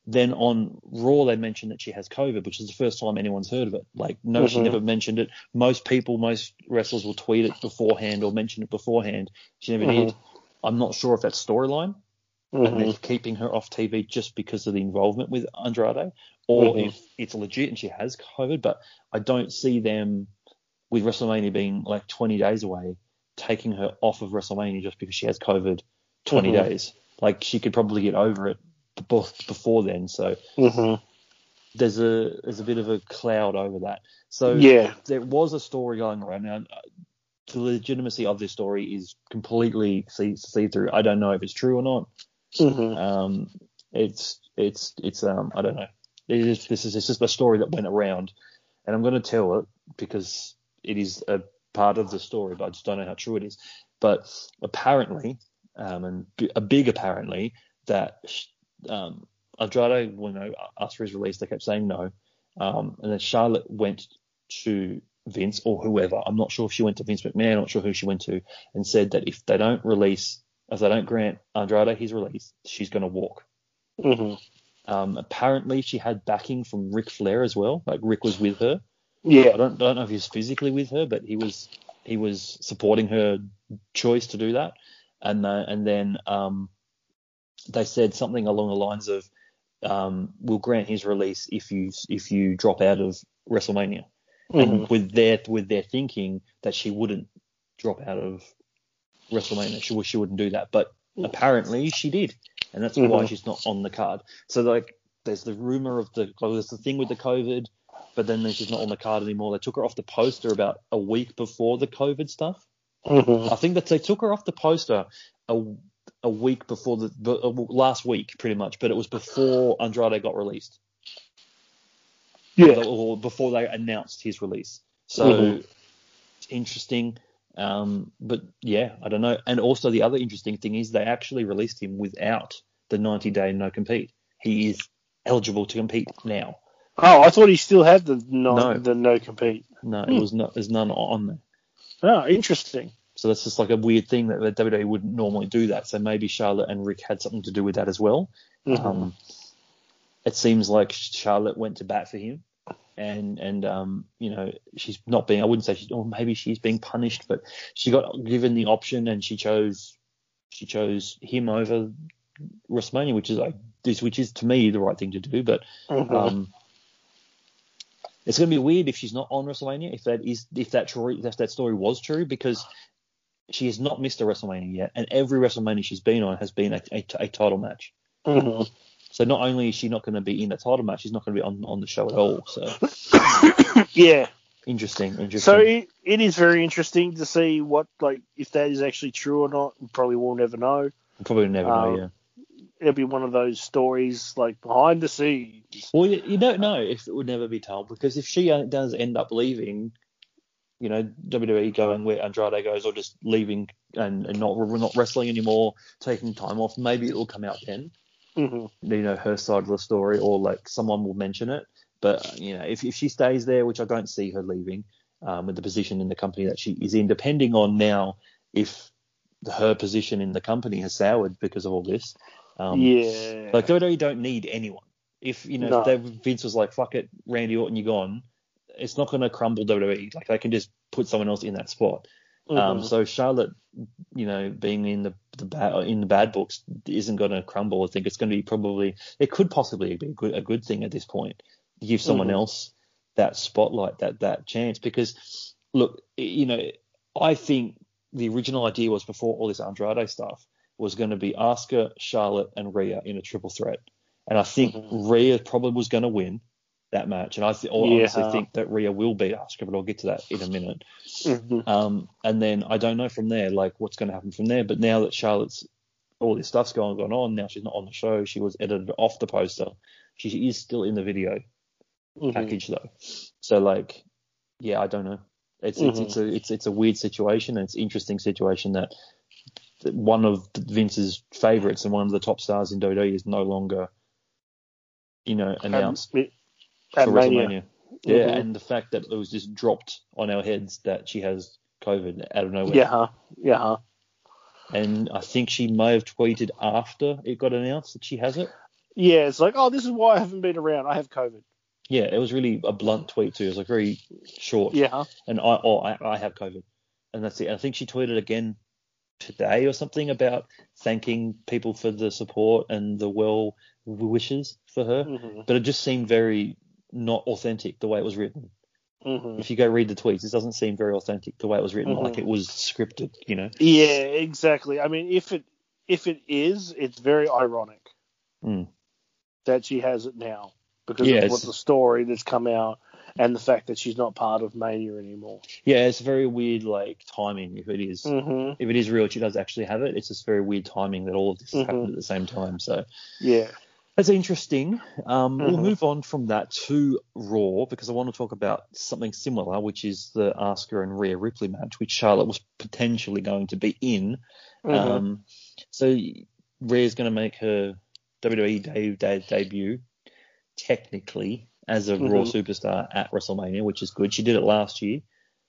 then on Raw, they mentioned that she has COVID, which is the first time anyone's heard of it. Like, no, she Mhm. never mentioned it. Most people, most wrestlers will tweet it beforehand or mention it beforehand. She never did. I'm not sure if that's storyline and they're keeping her off TV just because of the involvement with Andrade, or Mhm. if it's legit and she has COVID. But I don't see them with WrestleMania being like 20 days away, taking her off of WrestleMania just because she has COVID 20 Mhm. days. Like she could probably get over it bef- before then. So Mhm. there's a there's a bit of a cloud over that. So Yeah. there was a story going around now. The legitimacy of this story is completely see see through. I don't know if it's true or not. Mhm. Um, it's it's it's um I don't know. Is, this is it's just a story that went around, and I'm going to tell it because it is a part of the story, but I just don't know how true it is. But apparently, um, and a big apparently that um, Andrade, when asked for his release, they kept saying no, um, and then Charlotte went to Vince or whoever. I'm not sure if she went to Vince McMahon. I'm not sure who she went to, and said that if they don't release, if they don't grant Andrade his release, she's going to walk. Mhm. Um, apparently, she had backing from Ric Flair as well. Like Rick was with her. Yeah. I don't, I don't know if he was physically with her, but he was he was supporting her choice to do that. And uh, and then um, they said something along the lines of, um, "We'll grant his release if you if you drop out of WrestleMania." Mhm. And with their with their thinking that she wouldn't drop out of WrestleMania, she she wouldn't do that, but apparently she did, and that's why Mhm. she's not on the card. So like, there's the rumor of the well, there's the thing with the COVID, but then she's not on the card anymore. They took her off the poster about a week before the COVID stuff. Mhm. I think that they took her off the poster a, a week before the uh, last week, pretty much, but it was before Andrade got released Yeah. or before they announced his release. So Mhm. interesting. Um, but yeah, I don't know. And also the other interesting thing is they actually released him without the 90 day no compete. He is eligible to compete now. Oh, I thought he still had the no, No. the no compete. No, Hmm. it was not. There's none on there. Oh, interesting. So that's just like a weird thing that the WWE wouldn't normally do that. So maybe Charlotte and Rick had something to do with that as well. Mhm. Um, it seems like Charlotte went to bat for him, and and um, you know she's not being. I wouldn't say she's, or maybe she's being punished, but she got given the option and she chose she chose him over WrestleMania, which is like this, which is to me the right thing to do. But Mhm. um, it's going to be weird if she's not on WrestleMania. If that is if that true, if that story was true, because she has not missed a WrestleMania yet, and every WrestleMania she's been on has been a, a, a title match. Mhm. So not only is she not going to be in a title match, she's not going to be on, on the show at all. So [coughs] yeah. interesting, interesting. So it, it is very interesting to see what like if that is actually true or not. We probably will never know. Probably never know. um, Yeah. It'll be one of those stories like behind the scenes. Well, you, you don't know if it would never be told because if she does end up leaving, you know, WWE going where Andrade goes, or just leaving and, and not not wrestling anymore, taking time off, maybe it will come out then. Hmm you know her side of the story or like someone will mention it but you know if, if she stays there which i don't see her leaving um, with the position in the company that she is in depending on now if her position in the company has soured because of all this um, yeah. like WWE don't need anyone If you know No. if they, Vince was like, "Fuck it, Randy Orton, you're gone," it's not going to crumble WWE. Like they can just put someone else in that spot. Um, Mhm. so Charlotte, you know, being in the the bad in the bad books isn't going to crumble. I think it's going to be probably it could possibly be a good a good thing at this point to give someone Mhm. else that spotlight, that that chance. Because look, you know, I think the original idea was before all this Andrade stuff was going to be Asuka, Charlotte, and Rhea in a triple threat, and I think Mhm. Rhea probably was going to win that match, and I th- Yeah. honestly think that Rhea will beat Asuka, but I'll get to that in a minute. Mhm. Um, and then I don't know from there, like what's going to happen from there. But now that Charlotte's all this stuff's going going on, now she's not on the show. She was edited off the poster. She is still in the video Mhm. package though. So like, yeah, I don't know. It's it's, Mhm. it's a it's it's a weird situation and it's an interesting situation that, that one of Vince's favorites and one of the top stars in WWE is no longer, you know, announced At, at for Mania. WrestleMania. Yeah, Mhm. and the fact that it was just dropped on our heads that she has COVID out of nowhere. Yeah, yeah. And I think she may have tweeted after it got announced that she has it. Yeah, it's like, oh, this is why I haven't been around. I have COVID. Yeah, it was really a blunt tweet too. It was like very short. Yeah. And I, oh, I, I have COVID, and that's it. And I think she tweeted again today or something about thanking people for the support and the well wishes for her. Mhm. But it just seemed very not authentic the way it was written. Mhm. If you go read the tweets, it doesn't seem very authentic the way it was written, Mhm. like it was scripted. You know. Yeah, exactly. I mean, if it if it is, it's very ironic Mm. that she has it now because Yeah, of what the story that's come out and the fact that she's not part of Mania anymore. Yeah, it's very weird, like timing. If it is, hmm if it is real, she does actually have it. It's just very weird timing that all of this happened at the same time. So Yeah. That's interesting. Um, We'll Mhm. move on from that to Raw because I want to talk about something similar, which is the Asuka and Rhea Ripley match, which Charlotte was potentially going to be in. Mhm. Um, so Rhea's going to make her WWE de- de- debut technically as a Raw Mhm. superstar at WrestleMania, which is good. She did it last year.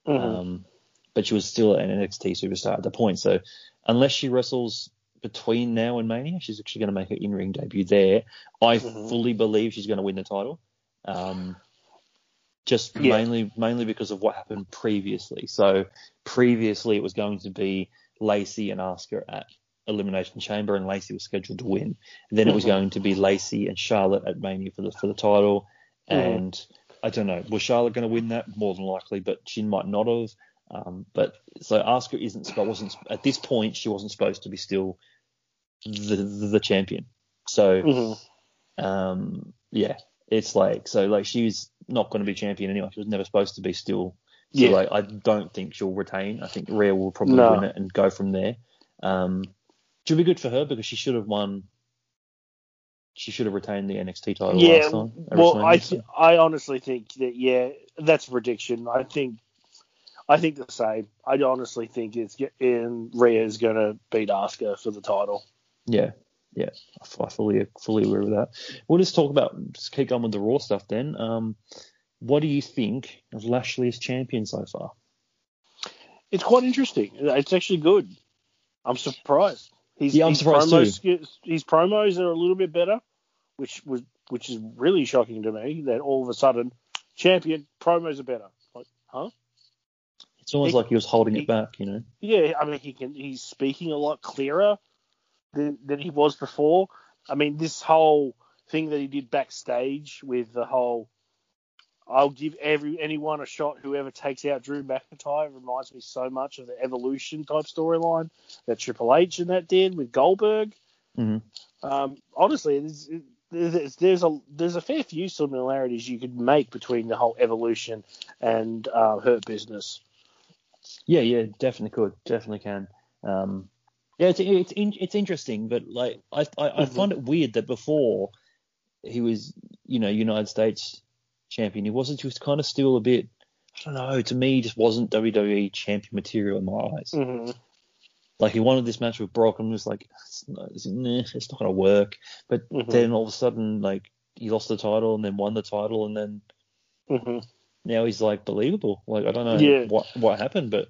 Mhm. Um, but she was still an NXT superstar at the point. So unless she wrestles between now and Mania, she's actually going to make her in-ring debut there. I Mhm. fully believe she's going to win the title. Um, just Yeah. mainly mainly because of what happened previously. So previously it was going to be Lacey and Asuka at Elimination Chamber, and Lacey was scheduled to win. And then it was Mhm. going to be Lacey and Charlotte at Mania for the for the title. Mhm. And I don't know, was Charlotte going to win that? More than likely, but she might not have. Um, but so Asuka isn't wasn't at this point she wasn't supposed to be still the the, champion. So Mhm. um, yeah, it's like so like she's not going to be champion anyway. She was never supposed to be still. So Yeah. like I don't think she'll retain. I think Rhea will probably No. win it and go from there. Um, which would be good for her because she should have won. She should have retained the NXT title Yeah, last time. well, I th- I honestly think that yeah, that's a prediction. I think I think the same. I honestly think it's in Rhea's gonna beat Asuka for the title. Yeah, yeah, I fully fully agree with that. We'll just talk about just keep going with the Raw stuff then. Um, what do you think of Lashley's champion so far? It's quite interesting. It's actually good. I'm surprised. His, Yeah, I'm his surprised promos, too. His promos are a little bit better, which was which is really shocking to me. That all of a sudden, champion promos are better. Like, huh? It's almost He- like he was holding he- it back, you know. Yeah, I mean he can he's speaking a lot clearer than than he was before. I mean this whole thing that he did backstage with the whole I'll give every anyone a shot whoever takes out Drew McIntyre reminds me so much of the evolution type storyline that Triple H and that did with Goldberg. Mhm. Um, honestly, there's, there's there's a there's a fair few similarities you could make between the whole evolution and uh, Hurt Business. Yeah, yeah, definitely could, definitely can. Um, yeah, it's it's in, it's interesting, but like I I, I Mhm. find it weird that before he was you know United States champion, he wasn't just kind of still a bit. I don't know. To me, he just wasn't WWE champion material in my eyes. Mm-hmm. Like he wanted this match with Brock, and was like, it's not, it's, nah, it's not gonna work. But Mhm. then all of a sudden, like he lost the title and then won the title, and then hmm now he's like believable. Like I don't know Yeah. what what happened, but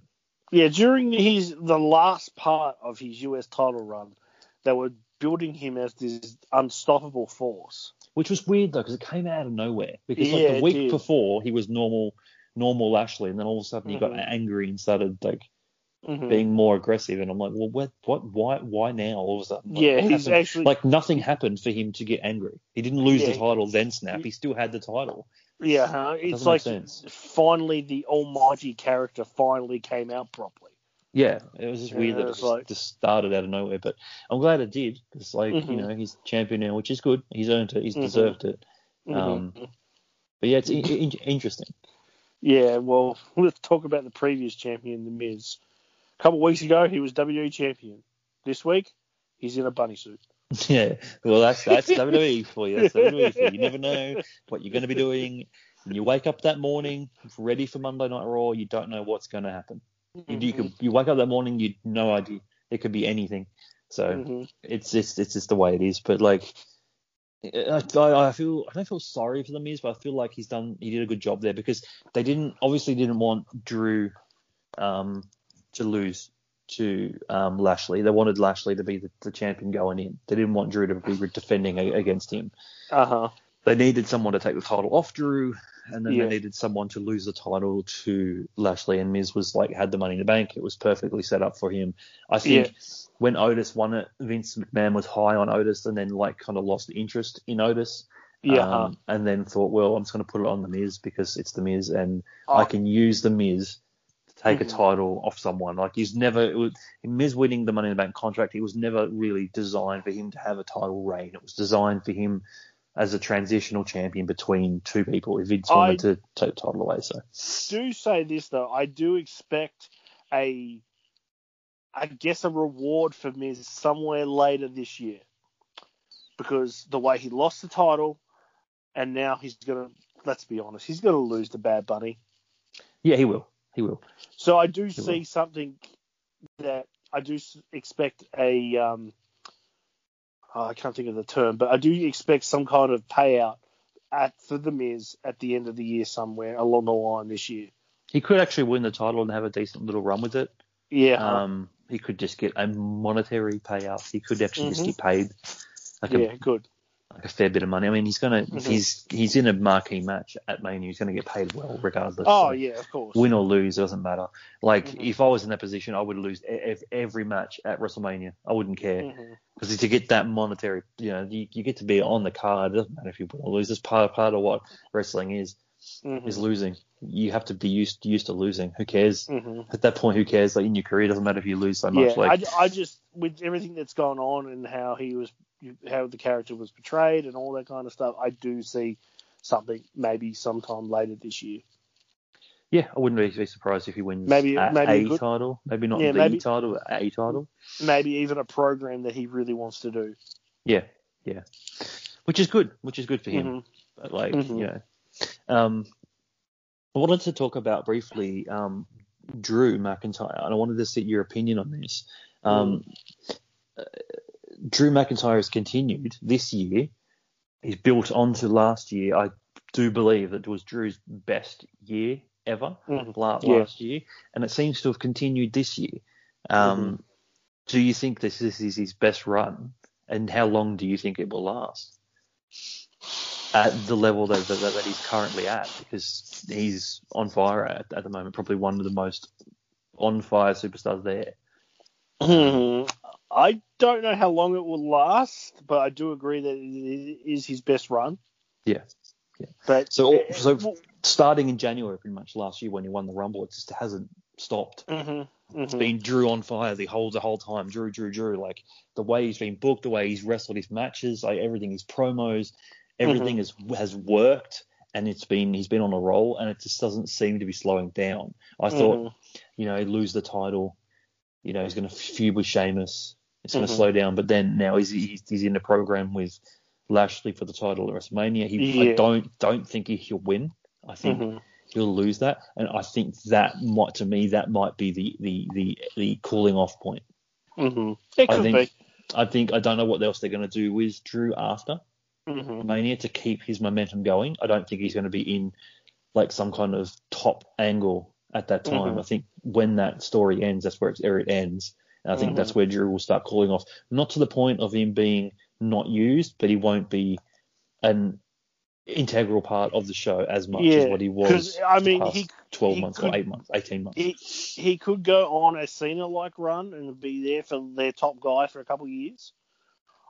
Yeah, during his the last part of his US title run, they were building him as this unstoppable force. which was weird though because it came out of nowhere. Because like the week before he was normal, normal Lashley, and then all of a sudden he got Mhm. angry and started like Mhm. being more aggressive. And I'm like, well, what, what, why, why now? All of a sudden, Like, yeah, he's happened? actually like nothing happened for him to get angry. He didn't lose the title then snap. He still had the title. Yeah. Huh? It's like sense. finally the almighty character finally came out properly. Yeah, it was just weird Yeah, that it just, like- just started out of nowhere. But I'm glad it did because, like, you Mhm. know, he's champion now, which is good. He's earned it. He's Mhm. deserved it. Mhm. Um, But yeah, it's in, in, interesting. Yeah, well, let's talk about the previous champion, The Miz. A couple of weeks ago, he was WWE champion. This week, he's in a bunny suit. [laughs] Yeah, well, that's that's [laughs] WWE for you. That's WWE for you. You never know what you're going to be doing. When you wake up that morning ready for Monday Night Raw, you don't know what's going to happen. You, you could you wake up that morning, you no idea. It could be anything. So Mhm. it's just it's just the way it is. But like, I, I I feel I don't feel sorry for the Miz, but I feel like he's done he did a good job there because they didn't obviously didn't want Drew um to lose to um Lashley. They wanted Lashley to be the, the champion going in. They didn't want Drew to be defending a, against him. Uh huh. They needed someone to take the title off Drew, and then Yeah. they needed someone to lose the title to Lashley. And Miz was like had the money in the bank. It was perfectly set up for him. I think Yeah. when Otis won it, Vince McMahon was high on Otis, and then like kind of lost interest in Otis. Yeah. Um, and then thought, well, I'm just going to put it on the Miz because it's the Miz, and Oh. I can use the Miz take Mhm. a title off someone. Like he's never, it was, Miz winning the Money in the Bank contract, it was never really designed for him to have a title reign. It was designed for him as a transitional champion between two people. If Vince I- wanted to take the title away, so do say this though. I do expect a, I guess, a reward for Miz somewhere later this year, because the way he lost the title, and now he's gonna. Let's be honest, he's gonna lose to Bad Bunny. yeah, he will, he will. So I do will. see something that I do expect a. Um, oh, I can't think of the term, but I do expect some kind of payout at for the Miz at the end of the year somewhere along the line this year. He could actually win the title and have a decent little run with it. Yeah. Um, he could just get a monetary payout. He could actually just Mhm. get paid like yeah. a Good. Like a fair bit of money. I mean, he's gonna if Mhm. he's he's in a marquee match at Mania. He's gonna get paid well regardless. Oh So yeah, of course. Win or lose it doesn't matter. Like Mhm. if I was in that position, I would lose ev- every match at WrestleMania. I wouldn't care because to get that monetary, you know, you, you get to be on the card. It doesn't matter if you win or lose. It's part part of what wrestling is Mhm. is losing. You have to be used used to losing. Who cares? Mhm. At that point, who cares? Like in your career, it doesn't matter if you lose so much. Yeah, like I, I just with everything that's gone on and how he was, how the character was portrayed and all that kind of stuff, I do see something maybe sometime later this year. Yeah, I wouldn't be, surprised if he wins Maybe- a, maybe a good- title, maybe not Yeah, the maybe- title, a title. Maybe even a program that he really wants to do. Yeah, yeah, which is good, which is good for him. Mhm. But like, Mhm. you know, um, I wanted to talk about briefly um, Drew McIntyre, and I wanted to see your opinion on this. Um, uh, Drew McIntyre has continued this year. He's built onto last year. I do believe that it was Drew's best year ever Yeah. last year, and it seems to have continued this year. Um, Do you think this, this is his best run, and how long do you think it will last at the level that, that, that he's currently at? Because he's on fire at, at the moment, probably one of the most on fire superstars there. Hmm. I don't know how long it will last, but I do agree that it is his best run. Yeah. But So, so starting in January, pretty much last year when he won the Rumble, it just hasn't stopped. hmm It's been Drew on fire the whole the whole time. Drew, Drew, Drew. Like the way he's been booked, the way he's wrestled his matches, like everything, his promos, everything has has worked, and it's been he's been on a roll, and it just doesn't seem to be slowing down. I thought, you know, he'd lose the title, you know, he's going to feud with Sheamus, it's going to Mhm. slow down, but then now he's, he's he's in the program with Lashley for the title at WrestleMania. He, I don't don't think he, he'll win. I think Mhm. he'll lose that, and I think that might to me that might be the the the, the cooling off point. Mhm. It I could think I think I don't know what else they're going to do with Drew after Mhm. Mania to keep his momentum going. I don't think he's going to be in like some kind of top angle at that time. Mhm. I think when that story ends, that's where, it ends. And I think Mhm. that's where Drew will start calling off. Not to the point of him being not used, but he won't be an integral part of the show as much Yeah, as what he was. I mean, he- 12 he months could- or 8 months, 18 months. He he could go on a Cena like run and be there for their top guy for a couple of years.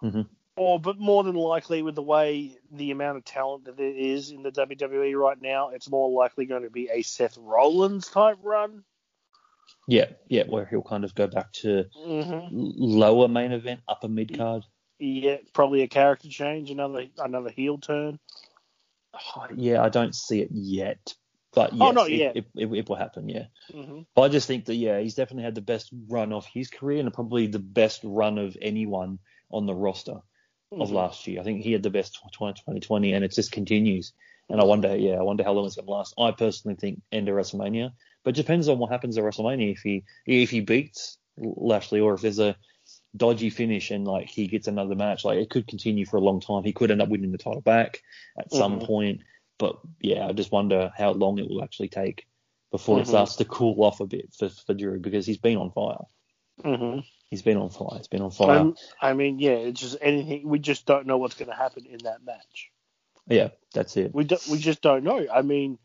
Mhm. Or, but more than likely, with the way the amount of talent that there is in the WWE right now, it's more likely going to be a Seth Rollins type run. yeah, yeah, where he'll kind of go back to hmm lower main event, upper mid card. Yeah, probably a character change, another another heel turn. Oh, yeah, I don't see it yet. But yes, Oh, not it, yet. It, it, it will happen, yeah. hmm But I just think that, yeah, he's definitely had the best run of his career and probably the best run of anyone on the roster of Mhm. last year. I think he had the best 2020, and it just continues. And I wonder, yeah, I wonder how long it's going to last. I personally think end of WrestleMania, but it depends on what happens at WrestleMania. If he if he beats Lashley, or if there's a dodgy finish and like he gets another match, like it could continue for a long time. He could end up winning the title back at some Mhm. point. But yeah, I just wonder how long it will actually take before Mhm. it starts to cool off a bit for, for Drew because he's been on fire. hmm He's been on fire. He's been on fire. Um, I mean, yeah, it's just anything. We just don't know what's going to happen in that match. yeah, that's it. We do, we just don't know. I mean,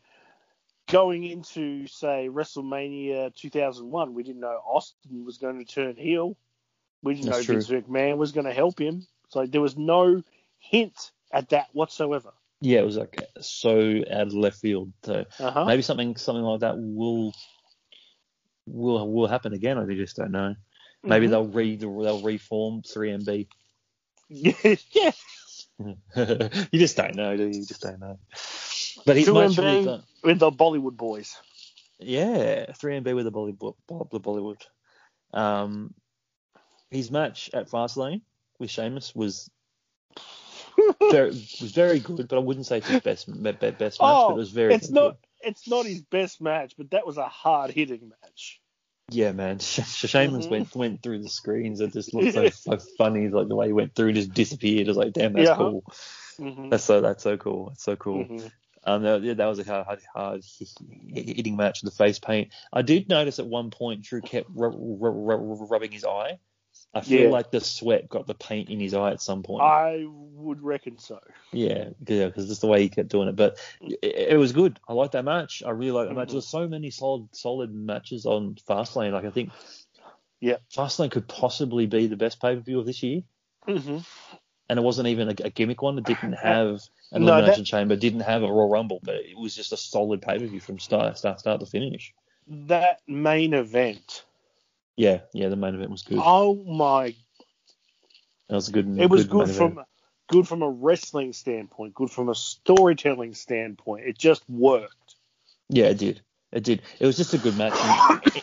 going into say WrestleMania 2001, we didn't know Austin was going to turn heel. We didn't That's know Vince McMahon was going to help him. So there was no hint at that whatsoever. Yeah, it was like so out of left field. So Uh huh. maybe something something like that will will will happen again. I just don't know. Mm-hmm. Maybe they'll re they'll reform 3MB. [laughs] yeah, [laughs] you just don't know, do you? You just don't know. But he's 2MB much really done. with the Bollywood boys. Yeah, 3MB with the Bollywood. The Bollywood. Um, his match at Fastlane with Sheamus was [laughs] very was very good, but I wouldn't say it's his best be- be- best match. Oh, but it was very. it's good. not it's not his best match, but that was a hard hitting match. Yeah, man. [laughs] Sh- Sh- Sheamus Mhm. went went through the screens. It just looked so, [laughs] so funny, like the way he went through just disappeared. I was like, damn, that's Yeah. cool. hmm That's so that's so cool. That's so cool. Mhm. Um, that, yeah, that was a hard, hard, hitting match with the face paint. I did notice at one point Drew kept rub, rub, rub, rubbing his eye. I feel Yeah. like the sweat got the paint in his eye at some point. I would reckon so. Yeah, yeah, because just the way he kept doing it. But it, it was good. I like that match. I really liked that match. Mhm. There's so many solid, solid matches on Fastlane. Like I think, Yeah. Fastlane could possibly be the best pay per view of this year. hmm And it wasn't even a, a gimmick one. It didn't have an No, elimination chamber. Didn't have a Royal Rumble. But it was just a solid pay per view from start, start, start to finish. That main event. Yeah, yeah. The main event was good. Oh my! That was a good. It was good good from event. good from a wrestling standpoint, good from a storytelling standpoint. It just worked. Yeah, it did. It did. It was just a good match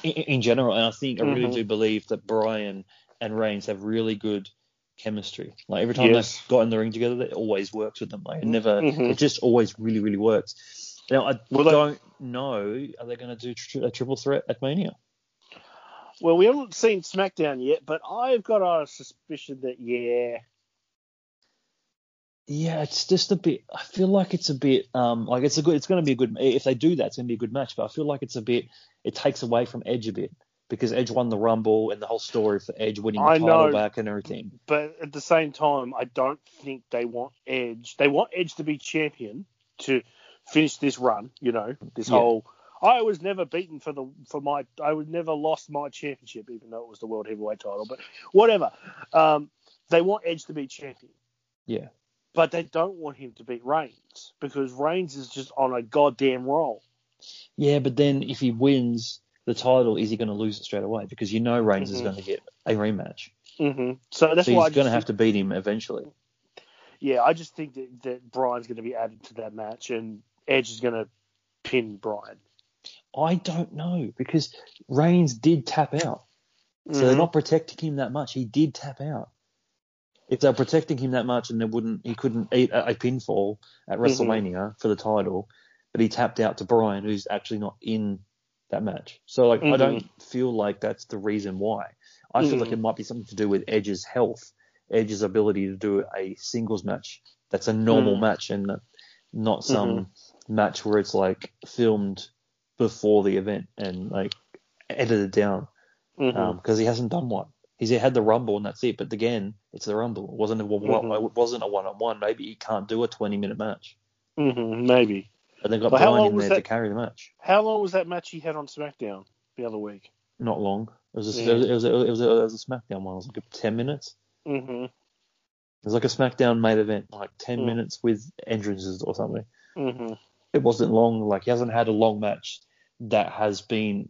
in, in, in general, and I think I really Mhm. do believe that Bryan and Reigns have really good chemistry. Like every time Yes. they've got in the ring together, it always works with them. Like it never, Mhm. it just always really, really works. Now I Well, they- don't know are they going to do tr- a triple threat at Mania? Well, we haven't seen SmackDown yet, but I've got a suspicion that yeah, Yeah, it's just a bit. I feel like it's a bit. Um, like it's a good. It's going to be a good. If they do that, it's going to be a good match. But I feel like it's a bit. It takes away from Edge a bit because Edge won the Rumble and the whole story for Edge winning the I title know. back and everything. but at the same time, I don't think they want Edge. They want Edge to be champion to finish this run. You know, this Yeah. whole. I was never beaten for the for my. I was never lost my championship, even though it was the world heavyweight title. But whatever. Um, they want Edge to be champion. Yeah. But they don't want him to beat Reigns because Reigns is just on a goddamn roll. Yeah, but then if he wins the title, is he going to lose it straight away? Because you know Reigns is Mhm. going to get a rematch. hmm So that's so why he's going to have to beat him eventually. Yeah, I just think that, that Bryan's going to be added to that match, and Edge is going to pin Bryan. I don't know because Reigns did tap out. So they're Mhm. not protecting him that much. He did tap out. If they're protecting him that much and they wouldn't, he couldn't eat a, a pinfall at Mm-hmm. WrestleMania for the title, but he tapped out to Bryan, who's actually not in that match. So like, I Mhm. don't feel like that's the reason why. I feel like Mhm. it might be something to do with Edge's health, Edge's ability to do a singles match that's a normal match and not some match where it's like filmed before the event and like edited down Mhm. because he hasn't done one. He's had the Rumble and that's it. But again, it's the Rumble. It wasn't a, Mhm. it wasn't a one-on-one. Maybe he can't do a 20-minute match. hmm maybe. And they got how Bryan in there to carry the match. How long was that match he had on SmackDown the other week? Not long. It was a, Yeah. it, was, it, was a, it, was a, it was a SmackDown one. It was like 10 minutes. hmm It was like a SmackDown main event, like 10 Mm. minutes with entrances or something. hmm It wasn't long. Like he hasn't had a long match that has been.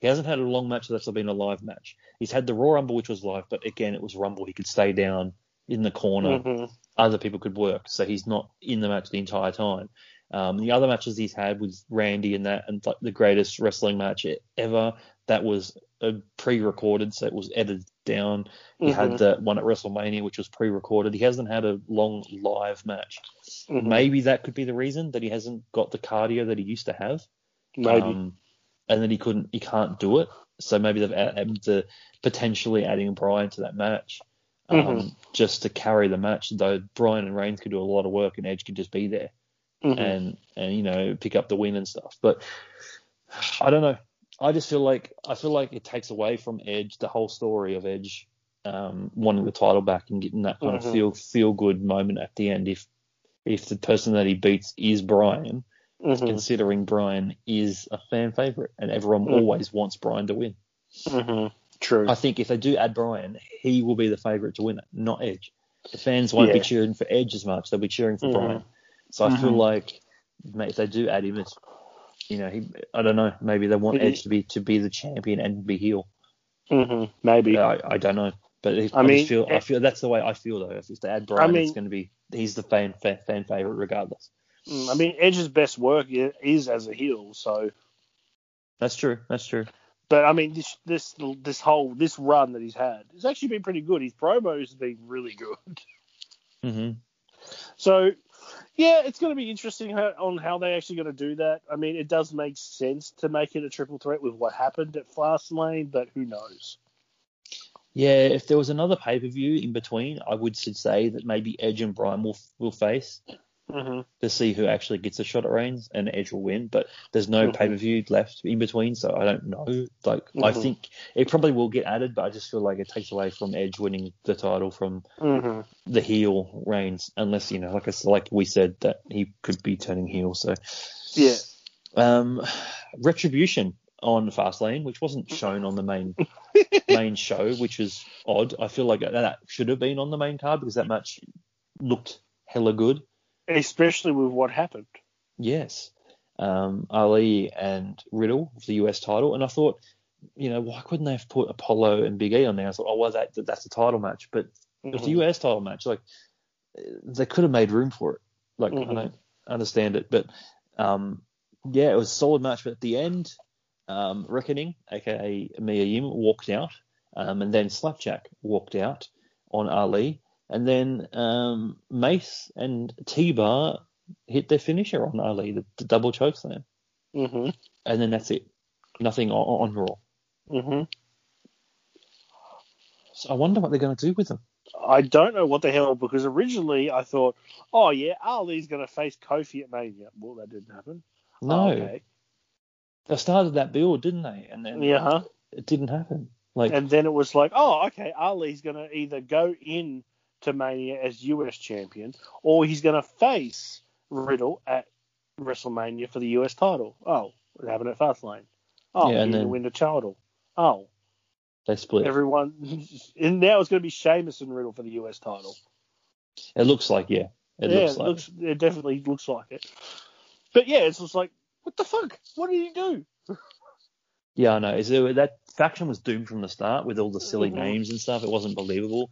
He hasn't had a long match that's been a live match. He's had the Raw Rumble, which was live, but again, it was Rumble. He could stay down in the corner. hmm Other people could work, so he's not in the match the entire time. Um, the other matches he's had with Randy and that, and like the greatest wrestling match ever, that was uh, pre-recorded, so it was edited down. He Mm-hmm. had the one at WrestleMania, which was pre-recorded. He hasn't had a long live match. Mhm. Maybe that could be the reason that he hasn't got the cardio that he used to have. Maybe. Um, and then he couldn't, he can't do it. So maybe they've added to potentially adding Bryan to that match, um, Mhm. just to carry the match. Though Bryan and Reigns could do a lot of work, and Edge could just be there Mhm. and and you know pick up the win and stuff. But I don't know. I just feel like I feel like it takes away from Edge the whole story of Edge um, wanting the title back and getting that kind Mhm. of feel feel good moment at the end. If if the person that he beats is Bryan, Mhm. considering Bryan is a fan favorite and everyone Mhm. always wants Bryan to win. Mhm. True. I think if they do add Bryan, he will be the favorite to win it, not Edge. The fans won't be cheering for Edge as much; they'll be cheering for Mhm. Bryan. So I feel Mhm. like mate, if they do add him, it's, you know, he, I don't know. Maybe they want. Edge to be to be the champion and be heel. hmm Maybe. I, I don't know, but if, I I, mean, feel I feel that's the way I feel though. If, if they add Bryan, mean- it's going to be he's the fan fan, fan favorite regardless. Mm, I mean, Edge's best work is as a heel. So, That's true. That's true. but I mean, this this this whole this run that he's had has actually been pretty good. His promos have been really good. hmm So, yeah, it's going to be interesting how, on how they actually going to do that. I mean, it does make sense to make it a triple threat with what happened at Fastlane, but who knows? Yeah, if there was another pay per view in between, I would say that maybe Edge and Bryan will will face hmm to see who actually gets a shot at Reigns, and Edge will win. But there's no Mhm. pay per view left in between, so I don't know. Like I Mhm. think it probably will get added, but I just feel like it takes away from Edge winning the title from hmm the heel Reigns, unless you know, like I said, like we said, that he could be turning heel. So Yeah. um, Retribution on Fastlane, which wasn't shown on the main [laughs] main show, which is odd. I feel like that should have been on the main card because that match looked hella good. Especially with what happened. Yes, um, Ali and Riddle for the US title, and I thought, you know, why couldn't they have put Apollo and Big E on there? I thought, oh well, that that's a title match, but it was a. US title match. Like they could have made room for it. Like I Mhm. don't understand it, but um, yeah, it was a solid match. But at the end, um, Reckoning, aka Mia Yim, walked out, um, and then Slapjack walked out on Ali, and then um, Mace and T-Bar hit their finisher on Ali, the, the double choke slam, hmm and then that's it. Nothing on, on Raw. hmm So I wonder what they're going to do with them. I don't know what the hell because originally I thought, oh yeah, Ali's going to face Kofi at Mania. Well, that didn't happen. No, Oh, okay. they started that build, didn't they? And then Yeah. huh? it didn't happen. Like And then it was like, oh, okay, Ali's going to either go in to Mania as US champion or he's going to face Riddle at WrestleMania for the US title. Oh, it happened at Fastlane. Oh, Yeah, and then- win the title. Oh, they split. everyone. And now it's going to be Sheamus and Riddle for the US title. It looks like yeah. It yeah, looks it like looks. It definitely looks like it. But yeah, it's just like, what the fuck? What did he do? yeah. I know. Is there, that faction was doomed from the start with all the silly Mhm. names and stuff. It wasn't believable.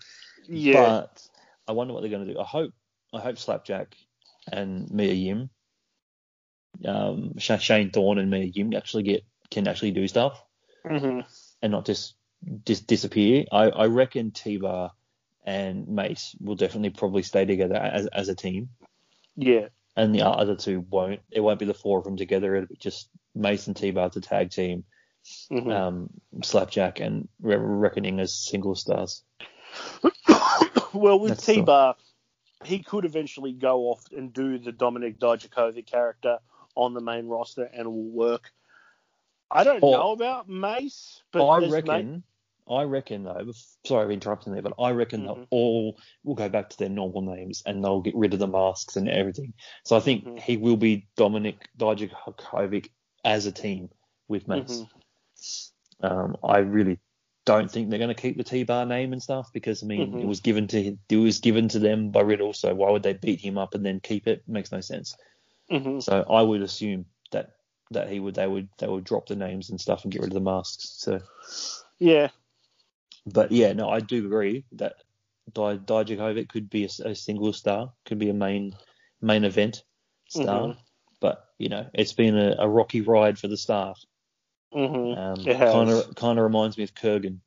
Yeah. But I wonder what they're going to do. I hope I hope Slapjack and Mia Yim, um, Sh- Shane Thorne and Mia Yim actually get can actually do stuff hmm and not just dis- disappear. I, I reckon T Bar and Mace will definitely probably stay together as as a team. Yeah. and the other two won't. It won't be the four of them together. It'll be just Mason T Bar to tag team, Mhm. um, Slapjack and Re- Reckoning as single stars. [coughs] well, with That's T Bar, he could eventually go off and do the Dominik Dijakovic character on the main roster and it will work. I don't Or- know about Mace, but I reckon. I reckon though. Sorry, I'm interrupting there, but I reckon they'll Mhm. all will go back to their normal names and they'll get rid of the masks and everything. So I think Mhm. he will be Dominik Dijakovic as a team with Mace. Mhm. Um, I really don't think they're going to keep the T-bar name and stuff because I mean Mhm. it was given to it was given to them by Riddle, so why would they beat him up and then keep it? Makes no sense. Mhm. So I would assume that that he would they would they would drop the names and stuff and get rid of the masks. So, Yeah. but yeah, no, I do agree that Di- Dijakovic could be a, a single star, could be a main main event star. Mhm. But you know, it's been a, a rocky ride for the staff. Mhm. Um, kind of reminds me of Kurrgan.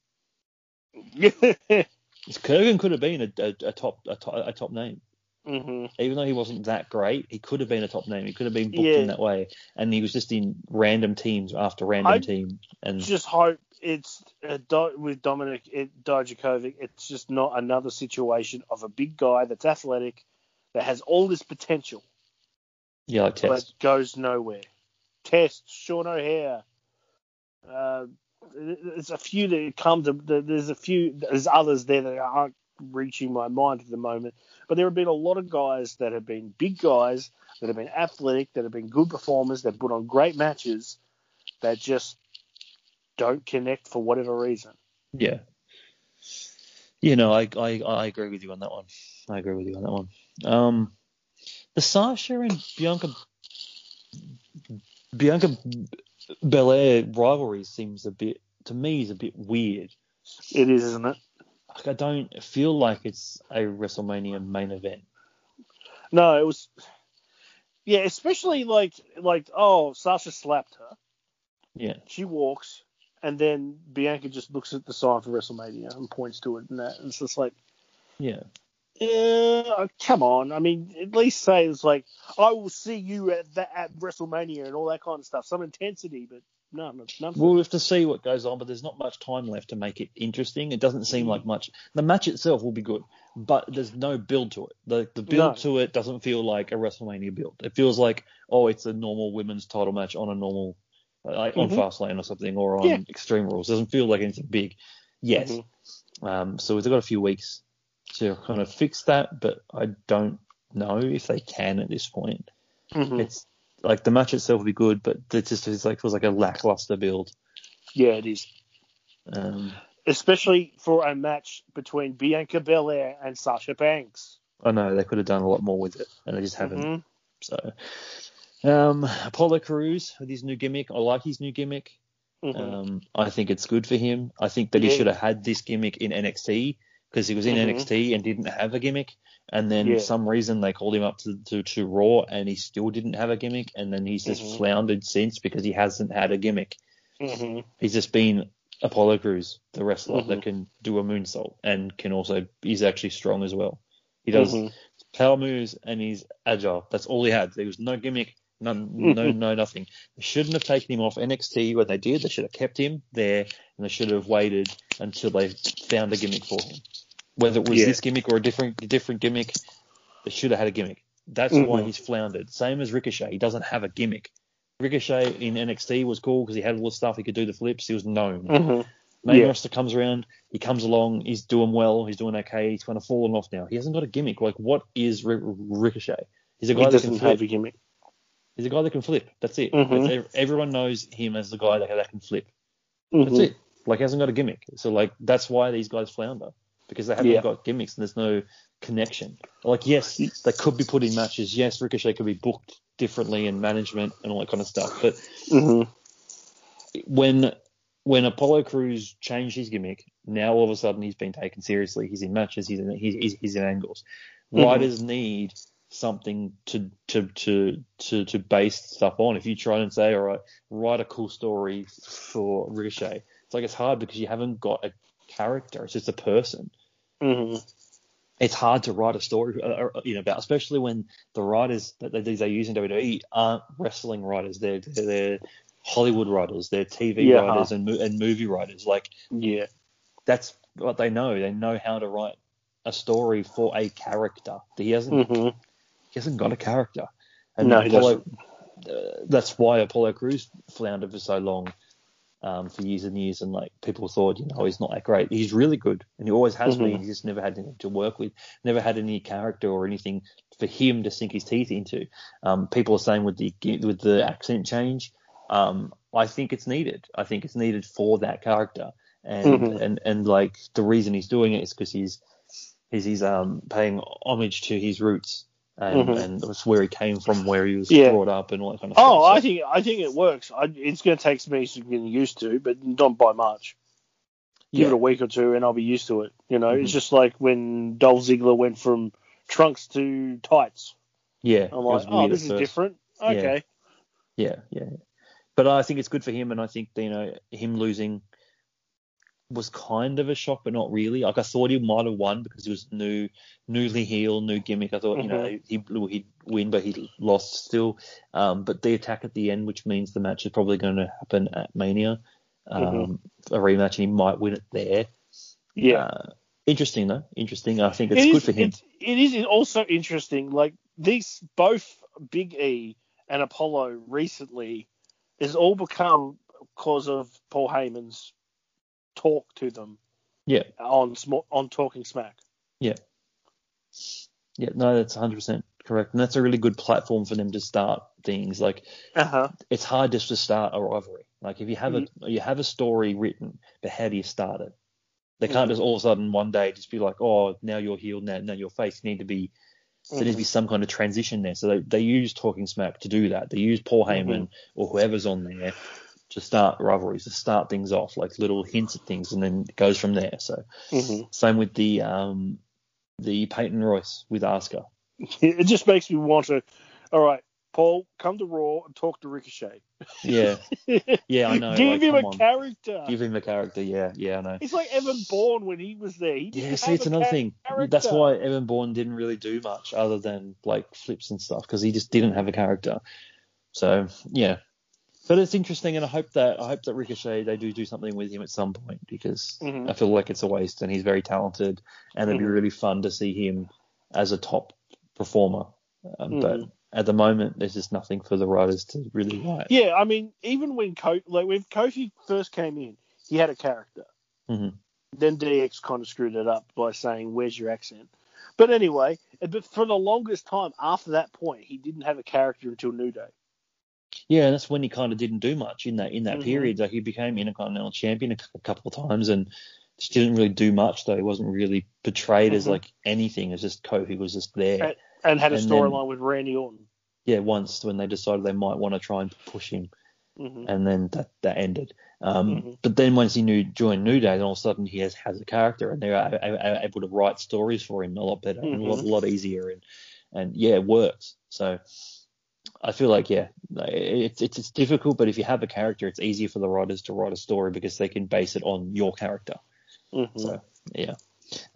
[laughs] Kurrgan could have been a, a, a top a top a top name, even though he wasn't that great. He could have been a top name. He could have been booked Yeah. in that way, and he was just in random teams after random I team. And Just hope it's uh, Do- with Dominik it, Dijakovic. It's just not another situation of a big guy that's athletic, that has all this potential, yeah, like but Test. goes nowhere. Test Sean O'Haire. Uh, there's a few that come to. There's a few. There's others there that aren't reaching my mind at the moment. But there have been a lot of guys that have been big guys that have been athletic, that have been good performers, that put on great matches, that just don't connect for whatever reason. Yeah. You know, I, I I agree with you on that one. I agree with you on that one. Um, the Sasha and Bianca Bianca Belair rivalry seems a bit to me is a bit weird. It is, isn't it? Like, I don't feel like it's a WrestleMania main event. No, it was. Yeah, especially like like oh Sasha slapped her. Yeah, She walks, and then Bianca just looks at the sign for WrestleMania and points to it, and that and it's just like, yeah, uh, come on. I mean, at least say it's like I will see you at at WrestleMania and all that kind of stuff. Some intensity, but no, no, none. We'll have to see what goes on, but there's not much time left to make it interesting. It doesn't seem like much. The match itself will be good, but there's no build to it. The the build No. to it doesn't feel like a WrestleMania build. It feels like oh, it's a normal women's title match on a normal like on Mhm. Fastlane or something or on Yeah. Extreme Rules. It doesn't feel like anything big yet. Mhm. Um, so we've got a few weeks to kind of fix that, but I don't know if they can at this point. Mhm. It's like the match itself will be good, but it just feels like feels like a lackluster build. Yeah, it is. Um, Especially for a match between Bianca Belair and Sasha Banks. I know they could have done a lot more with it, and they just haven't. Mhm. So, um, Apollo Crews with his new gimmick, I like his new gimmick. Mhm. Um, I think it's good for him. I think that he should have had this gimmick in NXT because he was in Mhm. NXT and didn't have a gimmick, and then Yeah. some reason they called him up to, to to Raw and he still didn't have a gimmick, and then he's just Mhm. floundered since because he hasn't had a gimmick. Mhm. He's just been Apollo Crews, the wrestler that can do a moonsault and can also he's actually strong as well. He does Mhm. power moves and he's agile. That's all he had. There was no gimmick, none, no, no, nothing. They shouldn't have taken him off NXT when they did. They should have kept him there and they should have waited until they found a gimmick for him. Whether it was Yeah. this gimmick or a different, different gimmick, they should have had a gimmick. That's why Mhm. he's floundered. Same as Ricochet. He doesn't have a gimmick. Ricochet in NXT was cool because he had all the stuff. He could do the flips. He was known. Mhm. Main Yeah. roster comes around, he comes along, he's doing well, he's doing okay, he's kind of fallen off now. He hasn't got a gimmick. Like, what is R- Ricochet? He's a He guy that doesn't can flip. have a gimmick. He's a guy that can flip. That's it. Mhm. That's everyone knows him as the guy that, that can flip. That's Mhm. it. Like, he hasn't got a gimmick. So, like, that's why these guys flounder because they haven't Yeah. got gimmicks and there's no connection. Like, yes, they could be put in matches. Yes, Ricochet could be booked differently and management and all that kind of stuff. But Mhm. when when Apollo Crews changed his gimmick, now all of a sudden he's been taken seriously. He's in matches. He's in he's, he's, he's in angles. Mhm. Writers need something to to to to to base stuff on. If you try and say, all right, write a cool story for Ricochet, it's like it's hard because you haven't got a character. It's just a person. Mhm. It's hard to write a story, uh, uh, you know, about especially when the writers that they, they use in WWE aren't wrestling writers. They're they're, they're Hollywood writers. They're TV Yeah. writers and and movie writers. Like Yeah. that's what they know. They know how to write a story for a character. He hasn't Mhm. he hasn't got a character. And No, Apollo, uh, that's why Apollo Crews floundered for so long. Um, for years and years, and like people thought, you know, he's not that great. He's really good, and he always has Mhm. been. He's just never had anything to work with, never had any character or anything for him to sink his teeth into. Um, people are saying with the with the accent change, um, I think it's needed. I think it's needed for that character, and Mhm. and and like the reason he's doing it is because he's he's he's um paying homage to his roots. And, Mhm. and that's where he came from, where he was Yeah. brought up, and all that kind of Oh, stuff. Oh, I think I think it works. I, it's going to take me some getting used to, but not by much. Give Yeah. it a week or two, and I'll be used to it. You know, it's Mhm. just like when Dolph Ziggler went from trunks to tights. Yeah, I'm like, oh, this is first. different. Okay. Yeah, yeah. But I think it's good for him, and I think you know him losing was kind of a shock, but not really. Like I thought he might have won because he was new, newly heel, new gimmick. I thought you know he he'd win, but he lost still. Um, but the attack at the end, which means the match is probably going to happen at Mania, um, Mhm. a rematch, and he might win it there. Yeah. Uh, interesting though, interesting. I think it's It good is- for him. It is also interesting. Like these, both Big E and Apollo recently, has all become because of Paul Heyman's talk to them Yeah. on on Talking Smack. Yeah, Yeah, no, that's 100% correct, and that's a really good platform for them to start things. Like Uh huh. it's hard just to start a rivalry. Like if you have Mm-hmm. a you have a story written, but how do you start it? They can't Mhm. just all of a sudden one day just be like, oh, now you're healed, now, now you're face. You need to be there needs to Mm-hmm. be some kind of transition there. So they, they use Talking Smack to do that. They use Paul Mm-hmm. Heyman or whoever's on there to start rivalries, to start things off, like little hints at things, and then it goes from there. So hmm same with the um the Peyton Royce with Asuka. [laughs] It just makes me want to. All right, Paul, come to Raw and talk to Ricochet. Yeah, [laughs] yeah, I know. Give like, him a on. character. Give him a character. Yeah, yeah, I know. He's like Evan Bourne when he was there. He Yeah, see, it's another thing. character. That's why Evan Bourne didn't really do much other than like flips and stuff because he just didn't have a character. So yeah, but it's interesting, and I hope that I hope that Ricochet they do do something with him at some point because Mhm. I feel like it's a waste, and he's very talented, and it'd be Mhm. really fun to see him as a top performer. Um, But Mhm. at the moment, there's just nothing for the writers to really write. Yeah, I mean, even when Kofi, like when Kofi first came in, he had a character. Mhm. Then DX kind of screwed it up by saying, "Where's your accent?" But anyway, but for the longest time after that point, he didn't have a character until New Day. Yeah, and that's when he kind of didn't do much in that in that Mhm. period. Like he became Intercontinental Champion a, a couple of times and just didn't really do much. Though he wasn't really portrayed as Mhm. like anything. It's just Kofi was just there. And- And had a storyline with Randy Orton. yeah, once when they decided they might want to try and push him, hmm and then that that ended. Um, Mhm. But then once he knew joined New Day, then all of a sudden he has has a character, and they're a- a- a- able to write stories for him a lot better and a lot, Mhm. lot easier, and and yeah, it works. So. I feel like yeah, it's, it's it's difficult, but if you have a character, it's easier for the writers to write a story because they can base it on your character. hmm So yeah,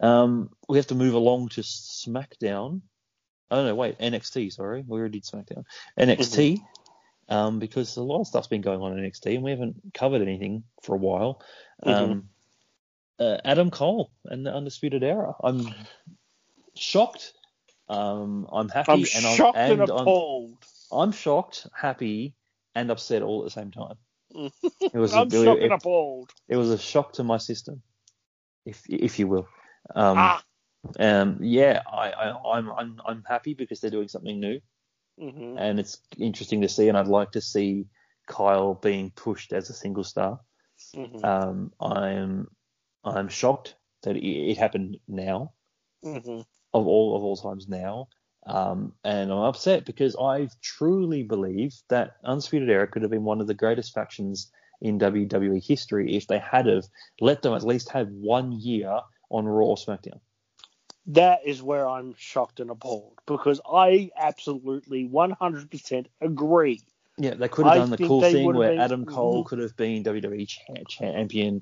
um, we have to move along to SmackDown. Oh no, wait, NXT. Sorry, we already did SmackDown. NXT, um, because a lot of stuff's been going on in NXT and we haven't covered anything for a while. Um, uh, Adam Cole and the Undisputed Era. I'm shocked. Um, I'm happy I'm and shocked I'm, and and appalled. I'm shocked, happy, and upset all at the same time. [laughs] It was I'm a, really- shocked it, and appalled. it was a shock to my system, if if you will. Um, ah. um, yeah, I, I, I'm I'm I'm happy because they're doing something new, hmm and it's interesting to see, and I'd like to see Kyle being pushed as a single star. hmm Um, I'm I'm shocked that it, it happened now, Mm-hmm. of all of all times now. Um, and I'm upset because I truly believe that Undisputed Era could have been one of the greatest factions in WWE history if they had have let them at least have one year on Raw or SmackDown. That is where I'm shocked and appalled because I absolutely 100% agree. Yeah, they could have I done the cool thing where been- Adam Cole Mhm. could have been WWE champion,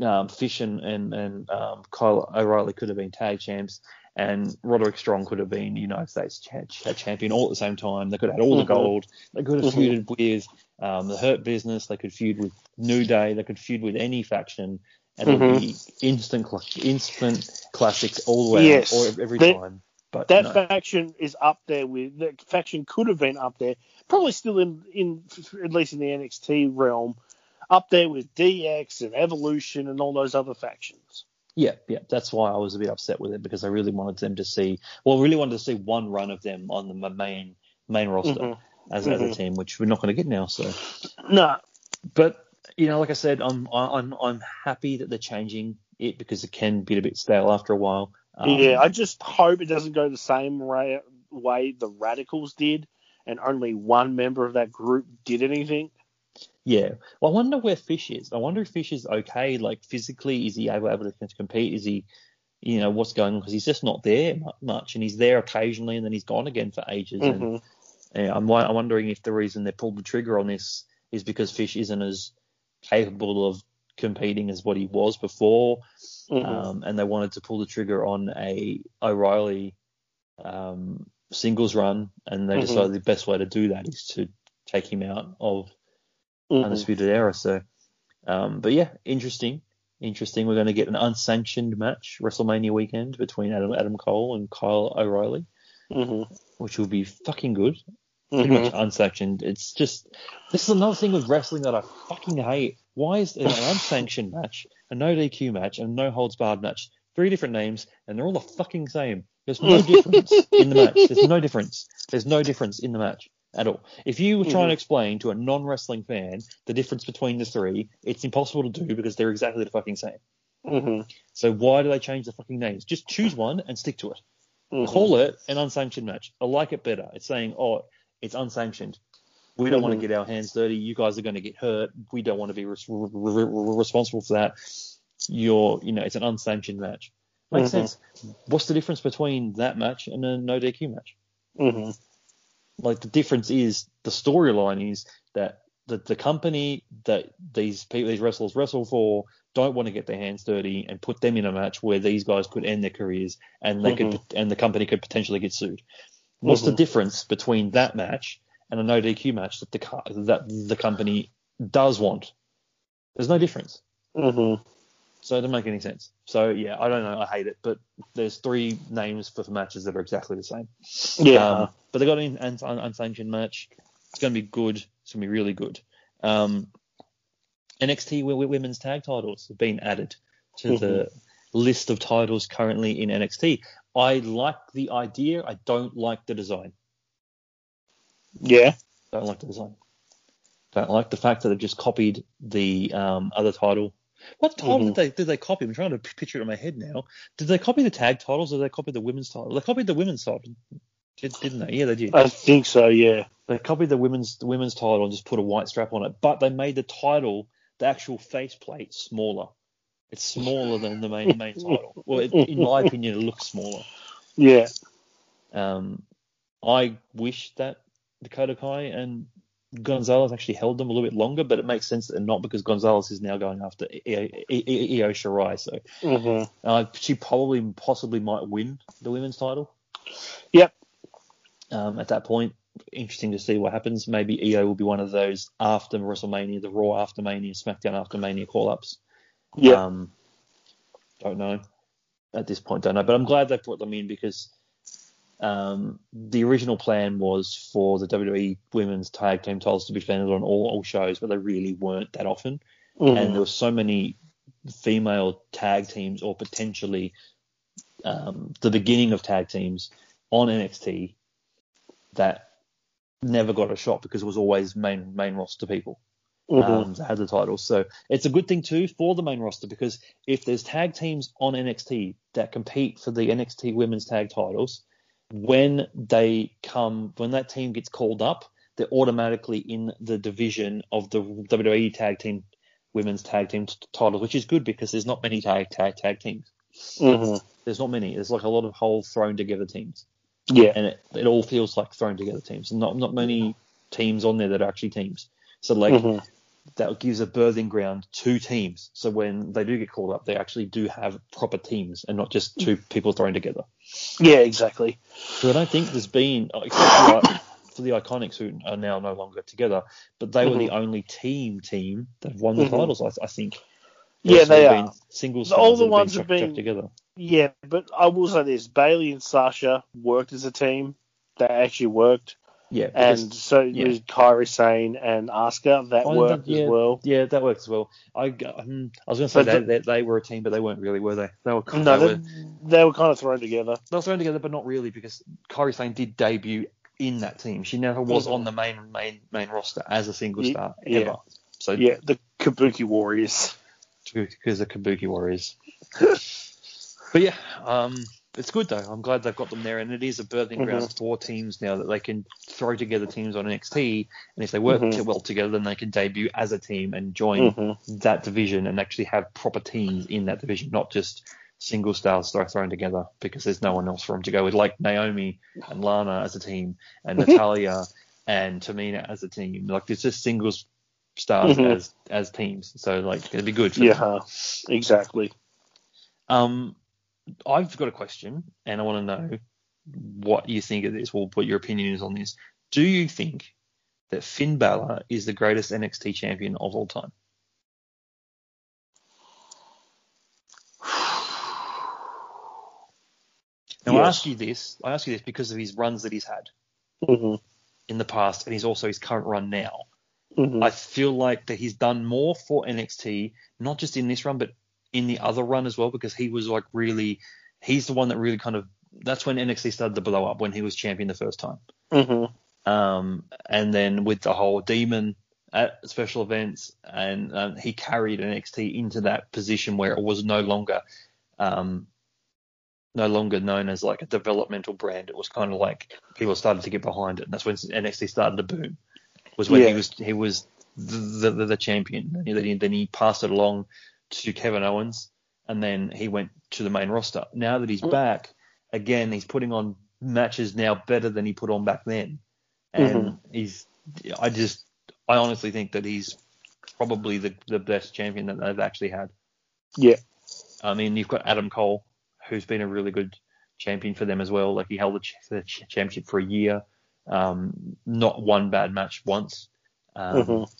um, Fish and and, and um, Kyle O'Reilly could have been tag champs, and Roderick Strong could have been United States cha- cha- champion all at the same time. They could have had all the gold. They could have Mhm. feuded with um, the Hurt Business. They could feud with New Day. They could feud with any faction, and it would be instant cla- instant classics all the way Mm-hmm. Yes. or every That- time. But That no. faction is up there with that faction could have been up there, probably still in in at least in the NXT realm, up there with DX and Evolution and all those other factions. Yeah, yeah, that's why I was a bit upset with it because I really wanted them to see, well, really wanted to see one run of them on the main main roster Mm-hmm. as, as a Mhm. team, which we're not going to get now. So, No. but you know, like I said, I'm I'm I'm happy that they're changing it because it can be a bit stale after a while. Um, yeah, I just hope it doesn't go the same ra- way the Radicals did, and only one member of that group did anything. Yeah. Well, I wonder where Fish is. I wonder if Fish is okay. Like physically, is he able, able to compete? Is he, you know, what's going on? Because he's just not there much, and he's there occasionally, and then he's gone again for ages. And Mhm. yeah, I'm, I'm wondering if the reason they pulled the trigger on this is because Fish isn't as capable of competing as what he was before, Mhm. um, and they wanted to pull the trigger on a O'Reilly um, singles run, and they Mhm. decided the best way to do that is to take him out of Mhm. Undisputed Era. So, um, but yeah, interesting. Interesting. We're going to get an unsanctioned match WrestleMania weekend between Adam, Adam Cole and Kyle O'Reilly, Mhm. which will be fucking good. Pretty Mhm. much unsanctioned. It's just this is another thing with wrestling that I fucking hate. Why is there an [laughs] unsanctioned match, a no DQ match, and a no holds barred match? Three different names, and they're all the fucking same. There's no [laughs] difference in the match. There's no difference. There's no difference in the match at all. If you were trying Mhm. to explain to a non-wrestling fan the difference between the three, it's impossible to do because they're exactly the fucking same. Mhm. So why do they change the fucking names? Just choose one and stick to it. Mhm. Call it an unsanctioned match. I like it better. It's saying, oh, it's unsanctioned. We don't want Mhm. to get our hands dirty. You guys are going to get hurt. We don't want to be re- re- re- responsible for that. You're, you know, it's an unsanctioned match. Makes Mhm. sense. What's the difference between that match and a no DQ match? Like the difference is the storyline is that the, the company that these people, these wrestlers wrestle for don't want to get their hands dirty and put them in a match where these guys could end their careers and they could and the company could potentially get sued. What's the Mhm. difference between that match and a no DQ match that the that the company does want? There's no difference. Mhm. So it doesn't make any sense. So yeah, I don't know. I hate it, but there's three names for matches that are exactly the same. Yeah. Um, but they got an un- un- unsanctioned match. It's going to be good. It's going to be really good. Um, NXT women's tag titles have been added to the list of titles currently in NXT. I like the idea. I don't like the design. yeah. I don't like the design. Don't like the fact that they've just copied the um, other title. What title Mhm. did they did they copy? I'm trying to picture it in my head now. Did they copy the tag titles or did they copy the women's title? They copied the women's title, did, didn't they? Yeah, they did. I think so. Yeah. They copied the women's the women's title and just put a white strap on it, but they made the title, the actual faceplate, smaller. It's smaller than the main main title. Well, it, in my [laughs] opinion, it looks smaller. Yeah. Um, I wish that Dakota Kai and Gonzalez actually held them a little bit longer, but it makes sense that not because Gonzalez is now going after Io, Shirai, so Mhm. uh, she probably possibly might win the women's title. Yep. Um, at that point, interesting to see what happens. Maybe Io will be one of those after WrestleMania, the Raw after Mania, SmackDown after Mania call-ups. Yeah. Um, don't know at this point. Don't know, but I'm glad they brought them in because um, the original plan was for the WWE Women's Tag Team titles to be defended on all, all shows, but they really weren't that often. Mhm. And there were so many female tag teams, or potentially um, the beginning of tag teams on NXT that never got a shot because it was always main main roster people Mhm. um, that had the titles. So it's a good thing too for the main roster because if there's tag teams on NXT that compete for the NXT Women's Tag titles, when they come, when that team gets called up, they're automatically in the division of the WWE Tag Team Women's Tag Team t- titles, which is good because there's not many tag tag tag teams. Mhm. There's not many. There's like a lot of whole thrown together teams Yeah. and it, it all feels like thrown together teams. Not not many teams on there that are actually teams. So like Mhm. That gives a birthing ground to teams. So when they do get called up, they actually do have proper teams and not just two mm. people thrown together. Yeah. Exactly. So I don't think there's been uh, except for, for the Iconics who are now no longer together, but they were the mm-hmm. only team team that have won the Mhm. titles. I, I think. Yeah, they been are. Single All the ones have have been, chucked- been- together. Yeah, but I will say this: Bayley and Sasha worked as a team. They actually worked. Yeah, and so yeah. with Kairi Sane and Asuka, that Oh, worked yeah, as well. yeah, that worked as well. I, um, I was going to say that, they, they, were a team, but they weren't really, were they? They were, No, they they, were, they were kind of thrown together. they were thrown together, but not really because Kairi Sane did debut in that team. She never was on the main main main roster as a single star yeah. ever. So Yeah, the Kabuki Warriors. [laughs] because the Kabuki Warriors. but yeah, um, it's good though. I'm glad they've got them there, and it is a birthing Mhm. ground for teams now that they can throw together teams on NXT, and if they work Mhm. well together, then they can debut as a team and join hmm that division and actually have proper teams in that division, not just single stars thrown together because there's no one else for them to go with, like Naomi and Lana as a team, and [laughs] Natalya and Tamina as a team. Like it's just singles stars Mhm. as as teams. So like it'd be good. For them. Yeah, exactly. Um, I've got a question, and I want to know what you think of this, or what your opinion is on this. Do you think that Finn Balor is the greatest NXT champion of all time? [sighs] Now I ask you this. I ask you this because of his runs that he's had hmm in the past, and he's also his current run now. hmm I feel like that he's done more for NXT, not just in this run, but in the other run as well, because he was like really, he's the one that really kind of, that's when NXT started to blow up when he was champion the first time. hmm Um, and then with the whole demon at special events, and um, he carried NXT into that position where it was no longer, um, no longer known as like a developmental brand. It was kind of like people started to get behind it, and that's when NXT started to boom. Was when he was he was the the, the champion. And then he, then he passed it along to Kevin Owens, and then he went to the main roster. Now that he's Mm. back, again he's putting on matches now better than he put on back then, and he's I just I honestly think that he's probably the the best champion that they've actually had. Yeah. I mean, you've got Adam Cole, who's been a really good champion for them as well. Like he held the, ch- the ch- championship for a year, um, not one bad match once. Um, Mhm.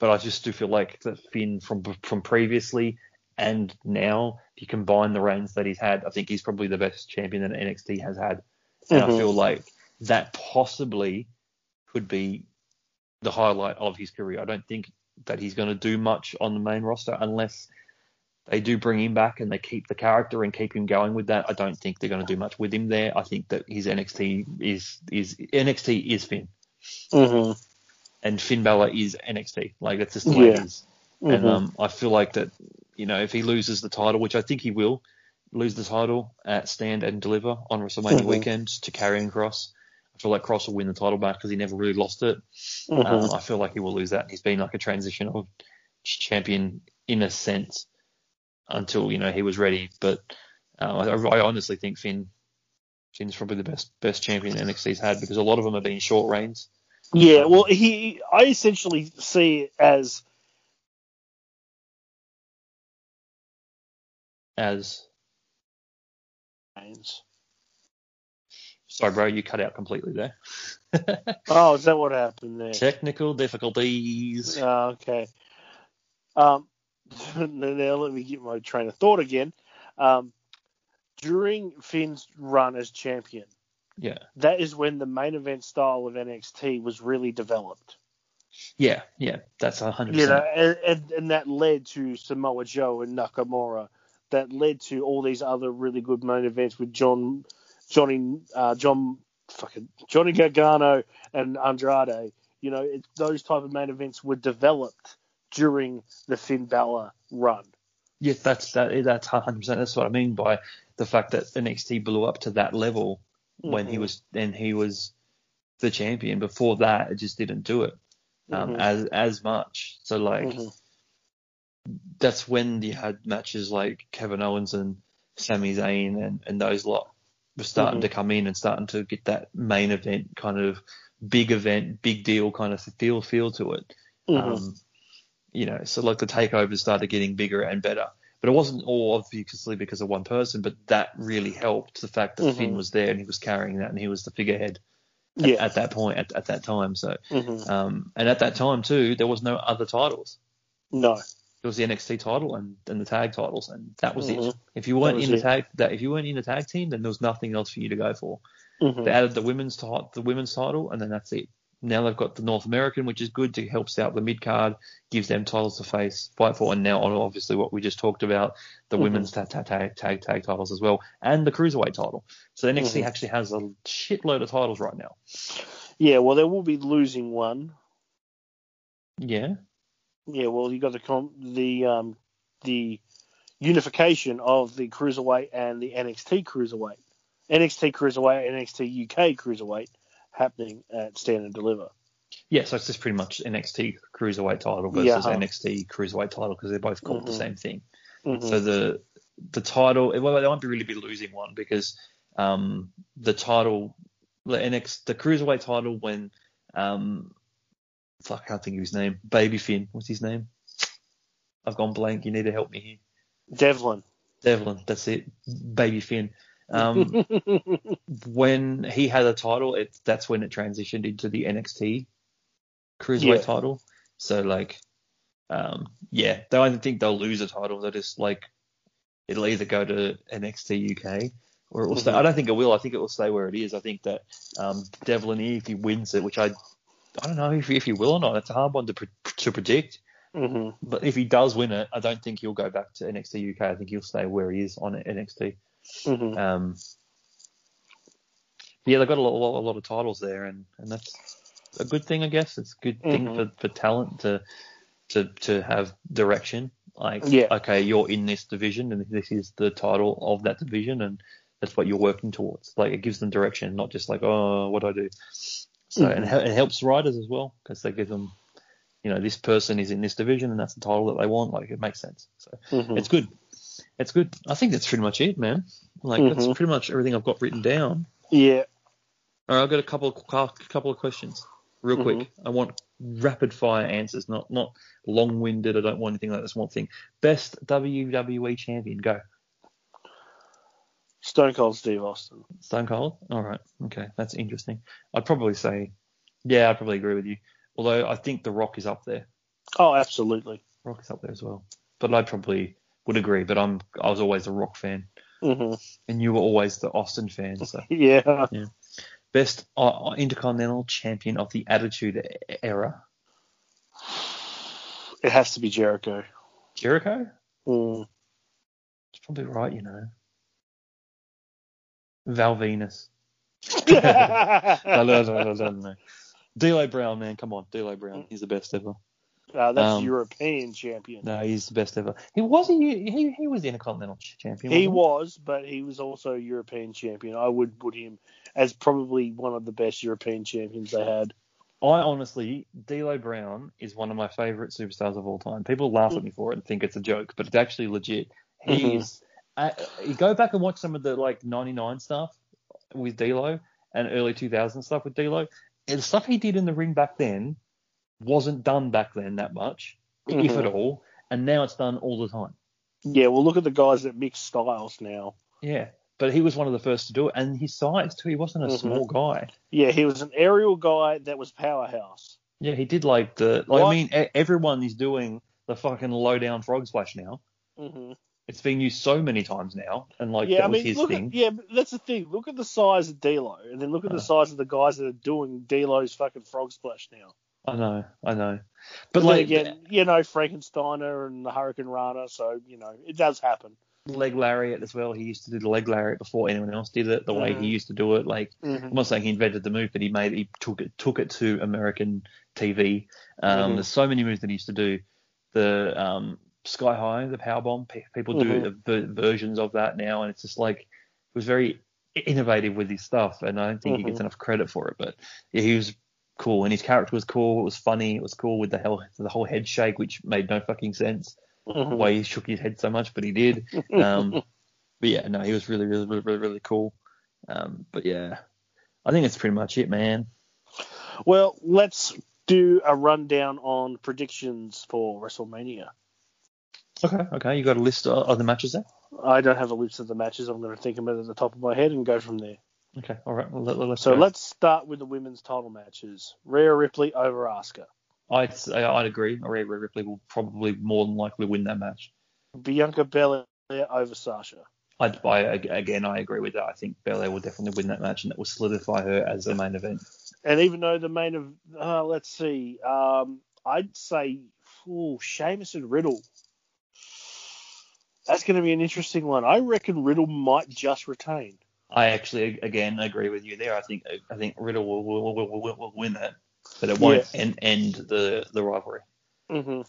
But I just do feel like that Finn from from previously and now, if you combine the reigns that he's had, I think he's probably the best champion that NXT has had. And I Mhm. feel like that possibly could be the highlight of his career. I don't think that he's going to do much on the main roster unless they do bring him back and they keep the character and keep him going with that. I don't think they're going to do much with him there. I think that his NXT is is NXT is Finn hmm and Finn Balor is NXT. Like that's just the way it Yeah. is. And Mhm. um, I feel like that you know if he loses the title, which I think he will lose the title at Stand and Deliver on WrestleMania Mhm. weekend to Karrion Kross. I feel like Kross will win the title back because he never really lost it. Mhm. Um, I feel like he will lose that. He's been like a transitional champion in a sense until you know he was ready. But uh, I, I honestly think Finn Finn's probably the best best champion NXT's had because a lot of them have been short reigns. Yeah, well, he, I essentially see it as As sorry, bro, you cut out completely there. [laughs] oh, is that what happened there? Technical difficulties. Oh, okay. Um, [laughs] now let me get my train of thought again. Um, during Finn's run as champion, Yeah, that is when the main event style of NXT was really developed. yeah, yeah. That's a hundred You know, percent. and, and, and that led to Samoa Joe and Nakamura. That led to all these other really good main events with John, Johnny, uh, John, fucking Johnny Gargano and Andrade. You know, it, those type of main events were developed during the Finn Balor run. Yeah, that's that. That's hundred percent. That's what I mean by the fact that NXT blew up to that level when he Mhm. was then he was the champion. Before that, it just didn't do it um, Mhm. as as much. So like Mhm. that's when you had matches like Kevin Owens and Sami Zayn and, and those lot were starting Mhm. to come in and starting to get that main event kind of big event, big deal kind of feel feel to it. Mhm. Um, you know, so like the takeovers started getting bigger and better. But it wasn't all obviously because of one person, but that really helped the fact that Mhm. Finn was there and he was carrying that and he was the figurehead at, yeah. at that point, at, at that time. So, Mhm. um, and at that time too, there was no other titles. No. It was the NXT title and, and the tag titles, and that was Mhm. it. If you weren't in the it. tag, that if you weren't in the tag team, then there was nothing else for you to go for. Mhm. They added the women's title, the women's title, and then that's it. Now they've got the North American, which is good to helps out the mid card, gives them titles to face, fight for, and now obviously what we just talked about, the Mhm. women's tag, tag, tag, tag, tag titles as well, and the cruiserweight title. So NXT Mhm. actually has a shitload of titles right now. Yeah, well, they will be losing one. Yeah. Yeah, well, you got the com- the um, the unification of the cruiserweight and the NXT cruiserweight, NXT cruiserweight, NXT UK cruiserweight happening at Stand and Deliver. Yeah, so it's just pretty much NXT cruiserweight title versus Yeah. NXT cruiserweight title because they're both called the Mhm. same thing. Mhm. So the the title, well, they won't be really be losing one because um, the title, the NX, the cruiserweight title when um, fuck, I can't think of his name. Baby Finn, what's his name? I've gone blank. You need to help me here. Devlin. Devlin, that's it. Baby Finn. Um, [laughs] when he had a title, it that's when it transitioned into the NXT cruiserweight Yeah. title. So like, um, yeah, they I don't think they'll lose a title. They'll just like it'll either go to NXT UK or it will stay. Mhm. I don't think it will. I think it will stay where it is. I think that um, Devlin, if he wins it, which I I don't know if if he will or not. It's a hard one to pre- to predict. hmm But if he does win it, I don't think he'll go back to NXT UK. I think he'll stay where he is on NXT. Hmm Um, yeah, they've got a lot, a lot, a lot of titles there, and, and that's a good thing, I guess. It's a good thing Mhm. for, for talent to to to have direction. Like, Yeah. okay, you're in this division, and this is the title of that division, and that's what you're working towards. Like, it gives them direction, not just like, oh, what do I do? So, and Mhm. it helps writers as well because they give them, you know, this person is in this division, and that's the title that they want. Like, it makes sense. So, hmm it's good. It's good. I think that's pretty much it, man. Like that's Mhm. pretty much everything I've got written down. Yeah. All right, I've got a couple of couple of questions, real Mhm. quick. I want rapid fire answers, not not long winded. I don't want anything like this. One thing. Best WWE champion. Go. Stone Cold Steve Austin. Stone Cold. All right. Okay, that's interesting. I'd probably say, yeah, I'd probably agree with you. Although I think The Rock is up there. Oh, absolutely. Rock is up there as well. But I'd probably would agree. But I'm I was always a Rock fan, hmm and you were always the Austin fan. So. [laughs] Yeah. Best uh, Intercontinental Champion of the Attitude Era. It has to be Jericho. Jericho? Mm. It's probably right, you know. Val Venis. uh, [laughs] [laughs] no, no. D'Lo Brown, man, come on, D'Lo Brown, he's the best ever. That's Um, European champion. No, he's the best ever. He was he he, he was the Intercontinental Champion. He was, but he was also European champion. I would put him as probably one of the best European champions they had. I honestly, D'Lo Brown is one of my favorite superstars of all time. People laugh at me for it and think it's a joke, but it's actually legit. He's uh, you go back and watch some of the like '99 stuff with D'Lo and early 2000 stuff with D'Lo. And the stuff he did in the ring back then wasn't done back then that much, if Mhm. at all, and now it's done all the time. Yeah, well, look at the guys that mix styles now. Yeah, but he was one of the first to do it, and his size too. He wasn't a Mhm. small guy. Yeah, he was an aerial guy that was powerhouse. Yeah, he did like the. Like, I mean, everyone is doing the fucking low down frog splash now. hmm It's been used so many times now, and like yeah, that I was mean, his look thing. at yeah, but that's the thing. Look at the size of D'Lo, and then look at Uh. the size of the guys that are doing D'Lo's fucking frog splash now. I know, I know. But But like again, you know, Frankensteiner and the Hurricanrana, so you know, it does happen. leg lariat as well. He used to do the leg lariat before anyone else did it. The way Mhm. he used to do it, like Mm-hmm. I'm not saying he invented the move, but he made he took it took it to American TV. Um, Mhm. There's so many moves that he used to do. The um, sky high, the power bomb. People do the ver- versions of that now, and it's just like it was very innovative with his stuff, and I don't think he gets Mhm. enough credit for it. But yeah, he was cool, and his character was cool. It was funny. It was cool with the hell the whole head shake, which made no fucking sense. Mhm. Why he shook his head so much, but he did. Um, [laughs] but yeah, no, he was really, really, really, really, really cool. Um, but yeah, I think that's pretty much it, man. Well, let's do a rundown on predictions for WrestleMania. Okay, okay, you got a list of, of the matches there? I don't have a list of the matches. I'm going to think of it at the top of my head and go from there. Okay, all right. Well, let, let's So go. let's start with the women's title matches. Rhea Ripley over Asuka. I'd say, I'd agree. Rhea Ripley will probably more than likely win that match. Bianca Belair over Sasha. I'd I again, I agree with that. I think Belair will definitely win that match, and that will solidify her as the main event. And even though the main of, uh, let's see, um, I'd say, ooh, Sheamus and Riddle. That's going to be an interesting one. I reckon Riddle might just retain. I actually, again, agree with you there. I think I think Riddle will will, will, will, win that, but it won't end, end the the rivalry. Mm-hmm.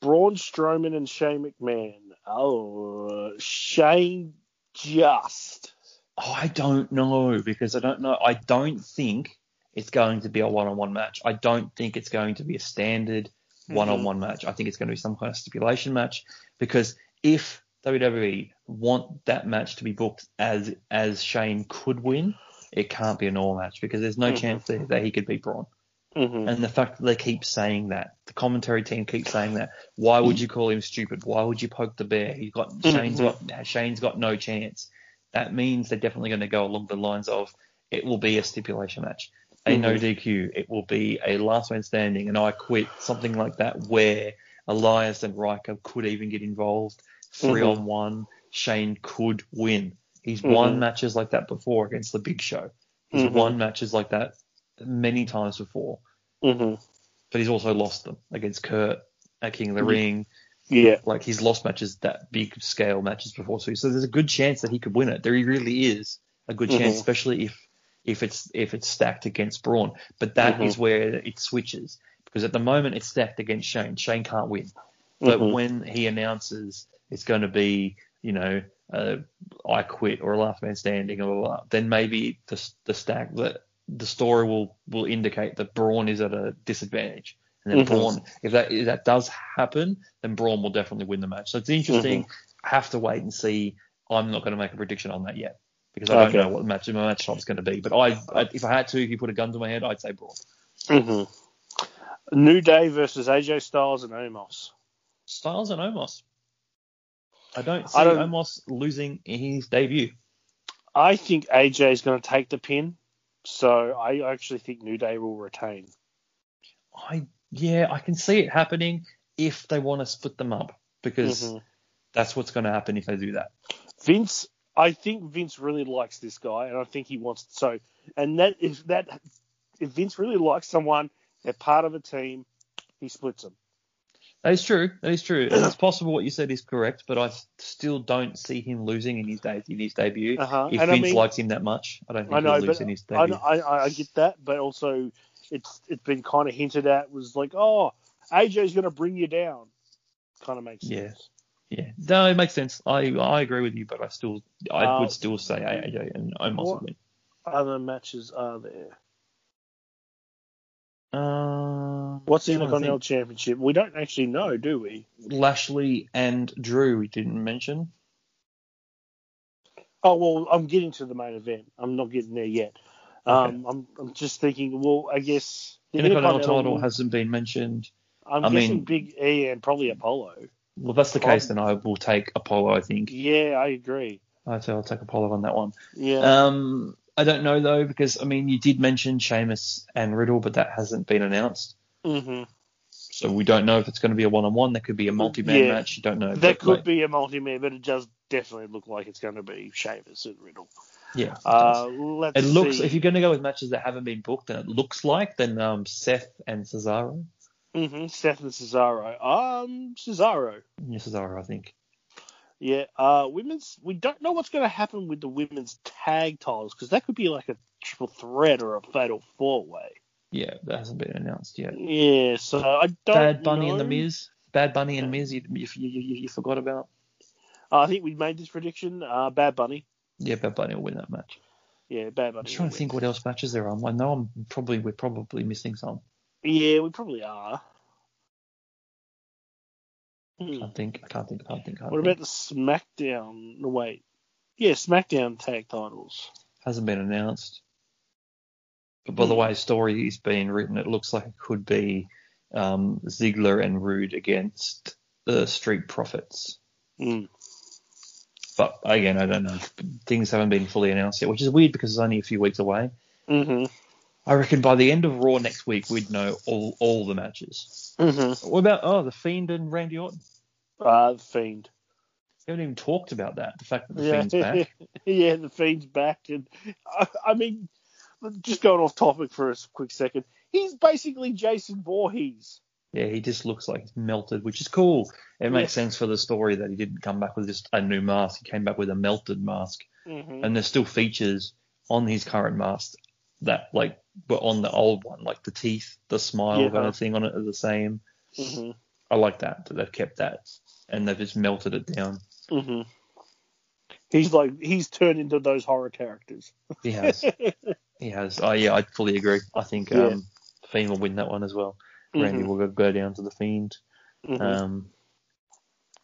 Braun Strowman and Shane McMahon. Oh, Shane just. Oh, I don't know because I don't know. I don't think it's going to be a one-on-one match. I don't think it's going to be a standard one-on-one match. I think it's going to be some kind of stipulation match because if WWE want that match to be booked as as Shane could win, it can't be a normal match because there's no Mhm. chance that, that he could beat Braun. Mm-hmm. And the fact that they keep saying that, the commentary team keeps saying that, why would you call him stupid? Why would you poke the bear? He's got Shane's got Shane's got no chance. That means they're definitely going to go along the lines of it will be a stipulation match, a no DQ, it will be a last man standing, and I quit, something like that, where Elias and Ryker could even get involved, 3 on one, Shane could win. He's won Mhm. matches like that before against the Big Show. He's Mhm. won matches like that many times before Mm-hmm. but he's also lost them against Kurt at King of the Mhm. Ring. Yeah. Like he's lost matches that big scale matches before too. So there's a good chance that he could win it. There really is a good chance, Mhm. especially if if it's if it's stacked against Braun. But that is where it switches because at the moment it's stacked against Shane. Shane can't win. But when he announces it's going to be, you know, uh, I quit or a last man standing or blah, blah, then maybe the the stack that the story will will indicate that Braun is at a disadvantage. And then Mhm. Braun, if that if that does happen, then Braun will definitely win the match. So it's interesting. Mm-hmm. Have to wait and see. I'm not going to make a prediction on that yet because I don't know what the match my match is going to be. But I, I, if I had to, if you put a gun to my head, I'd say Braun. Mm-hmm. New Day versus AJ Styles and Omos. Styles and Omos. I don't see I don't- Omos losing in his debut. I think AJ is going to take the pin, so I actually think New Day will retain. I yeah, I can see it happening if they want to split them up because Mhm. that's what's going to happen if they do that. Vince, I think Vince really likes this guy, and I think he wants so. And that if that if Vince really likes someone, they're part of a team, he splits them. That is true. That is true. It's [clears throat] possible what you said is correct, but I still don't see him losing in his de- in his debut. Uh-huh. If And I Vince mean- likes him that much, I don't think I know, he'll lose in his I, debut. I I get that, but also it's it's been kind of hinted at was like, oh, AJ's going to bring you down. Kind of makes Yeah. sense. Yeah, no, it makes sense. I I agree with you, but I still I Uh, would still say AJ and Omos would win. Other matches are there? Uh, What's the Intercontinental Championship? We don't actually know, do we? Lashley and Drew we didn't mention. Oh well, I'm getting to the main event. I'm not getting there yet. Um, I'm I'm just thinking. Well, I guess the Intercontinental title hasn't been mentioned. I'm I guessing mean- Big E and probably Apollo. Well, if that's the case, then I will take Apollo. I think. Yeah, I agree. I'd say I'll take Apollo on that one. Yeah. Um, I don't know though because I mean you did mention Sheamus and Riddle, but that hasn't been announced, hmm so we don't know if it's going to be a one-on-one. That could be a multi-man Yeah. match. You don't know. That could like, be a multi-man, but it does definitely look like it's going to be Sheamus and Riddle. Yeah. it Uh, let's It looks if you're going to go with matches that haven't been booked, then it looks like then um, Seth and Cesaro. hmm Seth and Cesaro. Um, Cesaro. Yeah, Cesaro, I think. Yeah. Uh, women's. We don't know what's going to happen with the women's tag titles because that could be like a triple threat or a fatal four way. Yeah, that hasn't been announced yet. Yeah. So I don't. Bad Bunny and the know. Miz. Bad Bunny and Miz. You, you, you, you, forgot about. Uh, I think we made this prediction. Uh, Bad Bunny. Yeah, Bad Bunny will win that match. Yeah, Bad Bunny. I'm trying to will think what else matches there are. I know I'm probably we're probably missing some. Yeah, we probably are. Hmm. Can't think. I can't think. I can't think. Can't What think. about the SmackDown? No, wait. Yeah, SmackDown tag titles. hasn't been announced. But by the Hmm. way story is being written, it looks like it could be um, Ziggler and Roode against the Street Profits. Mm. But again, I don't know. Things haven't been fully announced yet, which is weird because it's only a few weeks away. hmm I reckon by the end of Raw next week, we'd know all, all the matches. Hmm What about oh the Fiend and Randy Orton? Uh, the Fiend. We haven't even talked about that. The fact that the yeah, Fiend's back. [laughs] yeah, the fiend's back, and I, I mean, just going off topic for a quick second, he's basically Jason Voorhees. Yeah, he just looks like he's melted, which is cool. It makes sense for the story that he didn't come back with just a new mask. He came back with a melted mask, Mm-hmm. and there's still features on his current mask that like were on the old one, like the teeth, the smile Yeah. kind of thing on it are the same. hmm I like that that they've kept that, and they've just melted it down. hmm He's like he's turned into those horror characters. He has, [laughs] he has. Oh yeah, I fully agree. I think Yeah. um, Fiend will win that one as well. Randy Mhm. will go, down to the Fiend Mhm. um,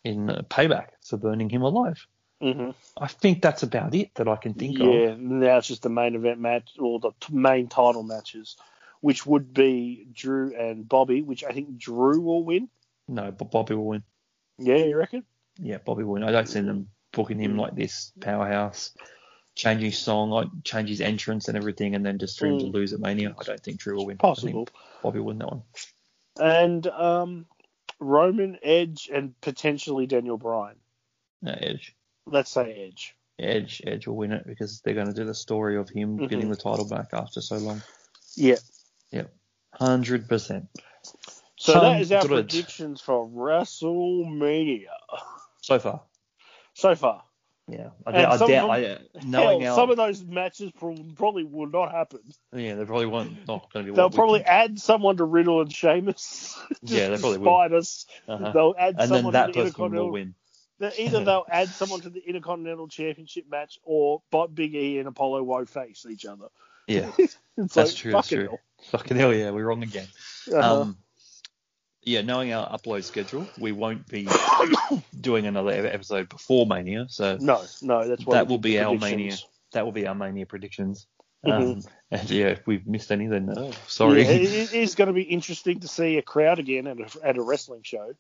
in payback for burning him alive. Mhm. I think that's about it that I can think of. Yeah, now it's just the main event match or the t- main title matches, which would be Drew and Bobby, which I think Drew will win. No, but Bobby will win. Yeah, you reckon? Yeah, Bobby will win. I don't see them booking him like this powerhouse, change his song, like change his entrance and everything, and then just for him to Mm. lose at Mania. I don't think Drew will win. Possible. Bobby will win that one. And um, Roman, Edge, and potentially Daniel Bryan. No, Edge. Let's say Edge. Edge, Edge will win it because they're going to do the story of him Mhm. getting the title back after so long. Yeah. Yeah. Hundred percent. So that is our predictions for WrestleMania So far, so far. yeah. I, doubt- I doubt. of I, them- knowing Hell, our, some of those matches prob- probably will not happen. yeah, they probably won't. Not going to be. They'll probably think. add someone to Riddle and Sheamus. [laughs] Yeah, they probably will. spite us. Uh-huh. They'll add someone, And then that to the person will win. They're- Either they'll add someone to the Intercontinental Championship match, or Bo- Big E and Apollo won't face each other. Yeah, [laughs] That's like, true, that's fucking true. fucking hell, yeah, we're wrong again. Uh-huh. Um, yeah, knowing our upload schedule, we won't be [coughs] doing another episode before Mania, so no, no, that's that will be our. Mania. That will be our Mania predictions. Mhm. Um, and yeah, if we've missed any, then oh, sorry. Yeah, it, it is going to be interesting to see a crowd again at a, at a wrestling show.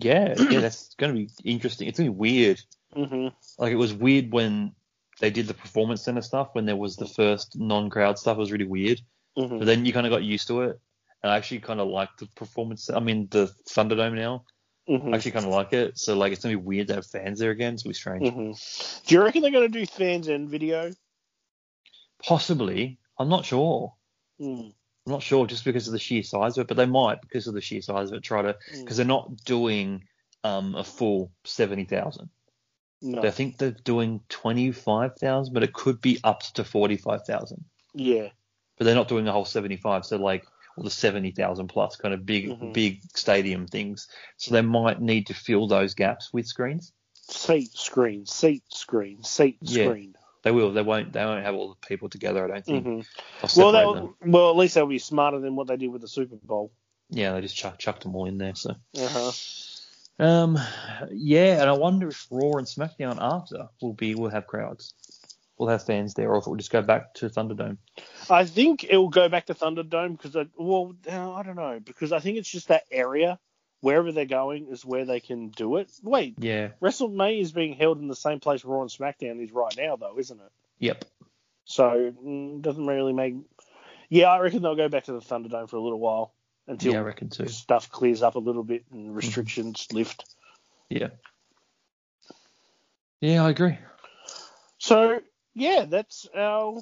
Yeah, [clears throat] yeah, that's going to be interesting. It's going to be weird. hmm Like it was weird when they did the performance center stuff when there was the first non-crowd stuff. It was really weird, hmm but then you kind of got used to it. And I actually kind of like the performance. I mean, the Thunderdome now. hmm I actually kind of like it. So like, it's gonna be weird to have fans there again. It's gonna be strange. hmm Do you reckon they're going to do fans and video? Possibly. I'm not sure. Mm. I'm not sure just because of the sheer size of it, but they might because of the sheer size of it try to because they're not doing um a full seventy thousand. No. I think they're doing twenty five thousand, but it could be up to forty five thousand. Yeah. But they're not doing the whole seventy five, so like or the seventy thousand plus kind of big Mhm. big stadium things. So they might need to fill those gaps with screens. Seat screen, seat screen, seat Yeah. screen. They will. They won't. They won't have all the people together. I don't think. hmm They'll Well, them. well, at least they'll be smarter than what they did with the Super Bowl. Yeah, they just chuck, chucked them all in there. So. Uh-huh. Um, yeah, and I wonder if Raw and SmackDown after will be will have crowds, will have fans there, or if it will just go back to Thunderdome. I think it will go back to Thunderdome because, well, uh, I don't know because I think it's just that area wherever they're going is where they can do it. Wait, Yeah. WrestleMania is being held in the same place Raw and SmackDown is right now, though, isn't it? Yep. So mm, doesn't really make. Yeah, I reckon they'll go back to the Thunderdome for a little while until Yeah, I reckon too. stuff clears up a little bit and restrictions lift. Yeah. Yeah, I agree. So yeah, that's our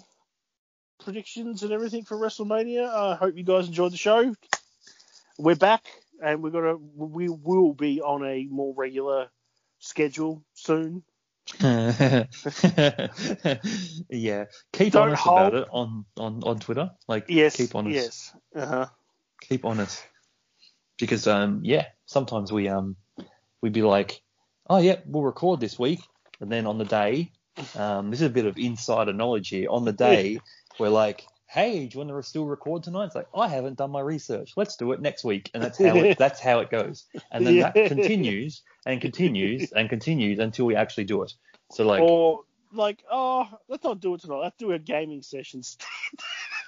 predictions and everything for WrestleMania. I hope you guys enjoyed the show. We're back, and we're gonna we will be on a more regular schedule soon. [laughs] yeah. Keep Don't honest hold- about it on, on, on Twitter. Like Yes, keep honest. yes, uh huh. Keep honest. Because um yeah, sometimes we um we'd be like, Oh yeah, we'll record this week and then on the day, um this is a bit of insider knowledge here. On the day [laughs] we're like, Hey, do you want to still record tonight? It's like, I haven't done my research. Let's do it next week. And that's how it [laughs] that's how it goes. And then that continues and continues and continues until we actually do it. So like or like, oh, let's not do it tonight. Let's do a gaming session.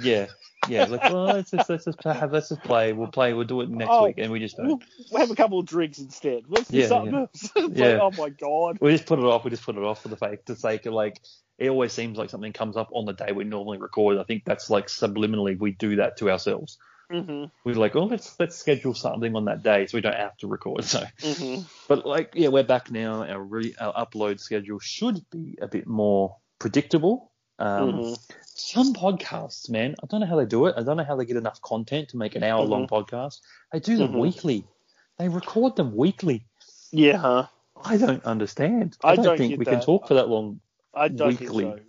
yeah, yeah, like well let's just let's just have let's just play. We'll play, we'll do it next Oh, week and we just don't. We'll, have a couple of drinks instead. Let's do Yeah, something yeah. else. [laughs] Yeah. like, oh my god. We just put it off. We just put it off for the sake, the sake of like, it always seems like something comes up on the day we normally record. I think that's like subliminally we do that to ourselves. hmm we're like, oh, let's let's schedule something on that day so we don't have to record. So, hmm but like, yeah, we're back now. Our re, our upload schedule should be a bit more predictable. Um, hmm Some podcasts, man, I don't know how they do it. I don't know how they get enough content to make an hour long podcast. They do them Mhm. weekly. They record them weekly. Yeah, huh? I don't understand. I I don't, don't think we can talk for that long. I don't Weekly. think so.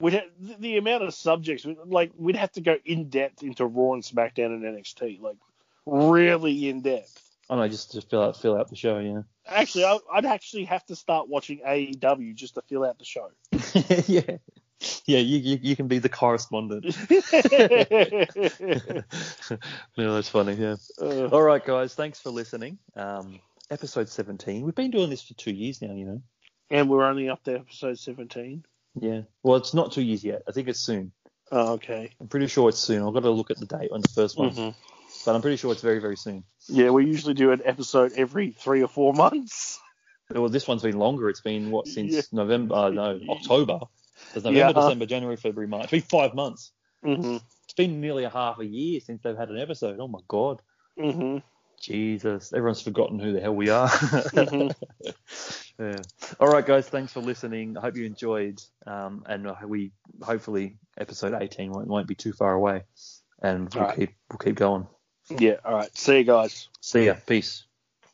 We'd ha- the, amount of subjects, like we'd have to go in depth into Raw and SmackDown and NXT, like really in depth. I know, just to fill out fill out the show, yeah. Actually, I, I'd actually have to start watching AEW just to fill out the show. [laughs] yeah. Yeah, you, you you can be the correspondent. [laughs] [laughs] no, that's funny, yeah. Uh, All right, guys, thanks for listening. Um, episode 17. We've been doing this for two years now, you know. and we're only up to episode 17. Yeah. Well, it's not two years yet. I think it's soon. Oh, okay. I'm pretty sure it's soon. I've got to look at the date on the first one, Mhm. but I'm pretty sure it's very, very soon. Yeah, we usually do an episode every three or four months. Well, this one's been longer. It's been what since Yeah. November? Uh, no, [laughs] October. There's November, Yeah. December, January, February, March. It's been five months. hmm It's been nearly a half a year since they've had an episode. Oh my god. hmm Jesus, everyone's forgotten who the hell we are. Mhm. [laughs] yeah. All right, guys, thanks for listening. I hope you enjoyed, um, and we hopefully episode 18 won't, won't be too far away, and we'll right. keep we'll keep going. Yeah. All right. See you guys. See ya. Peace.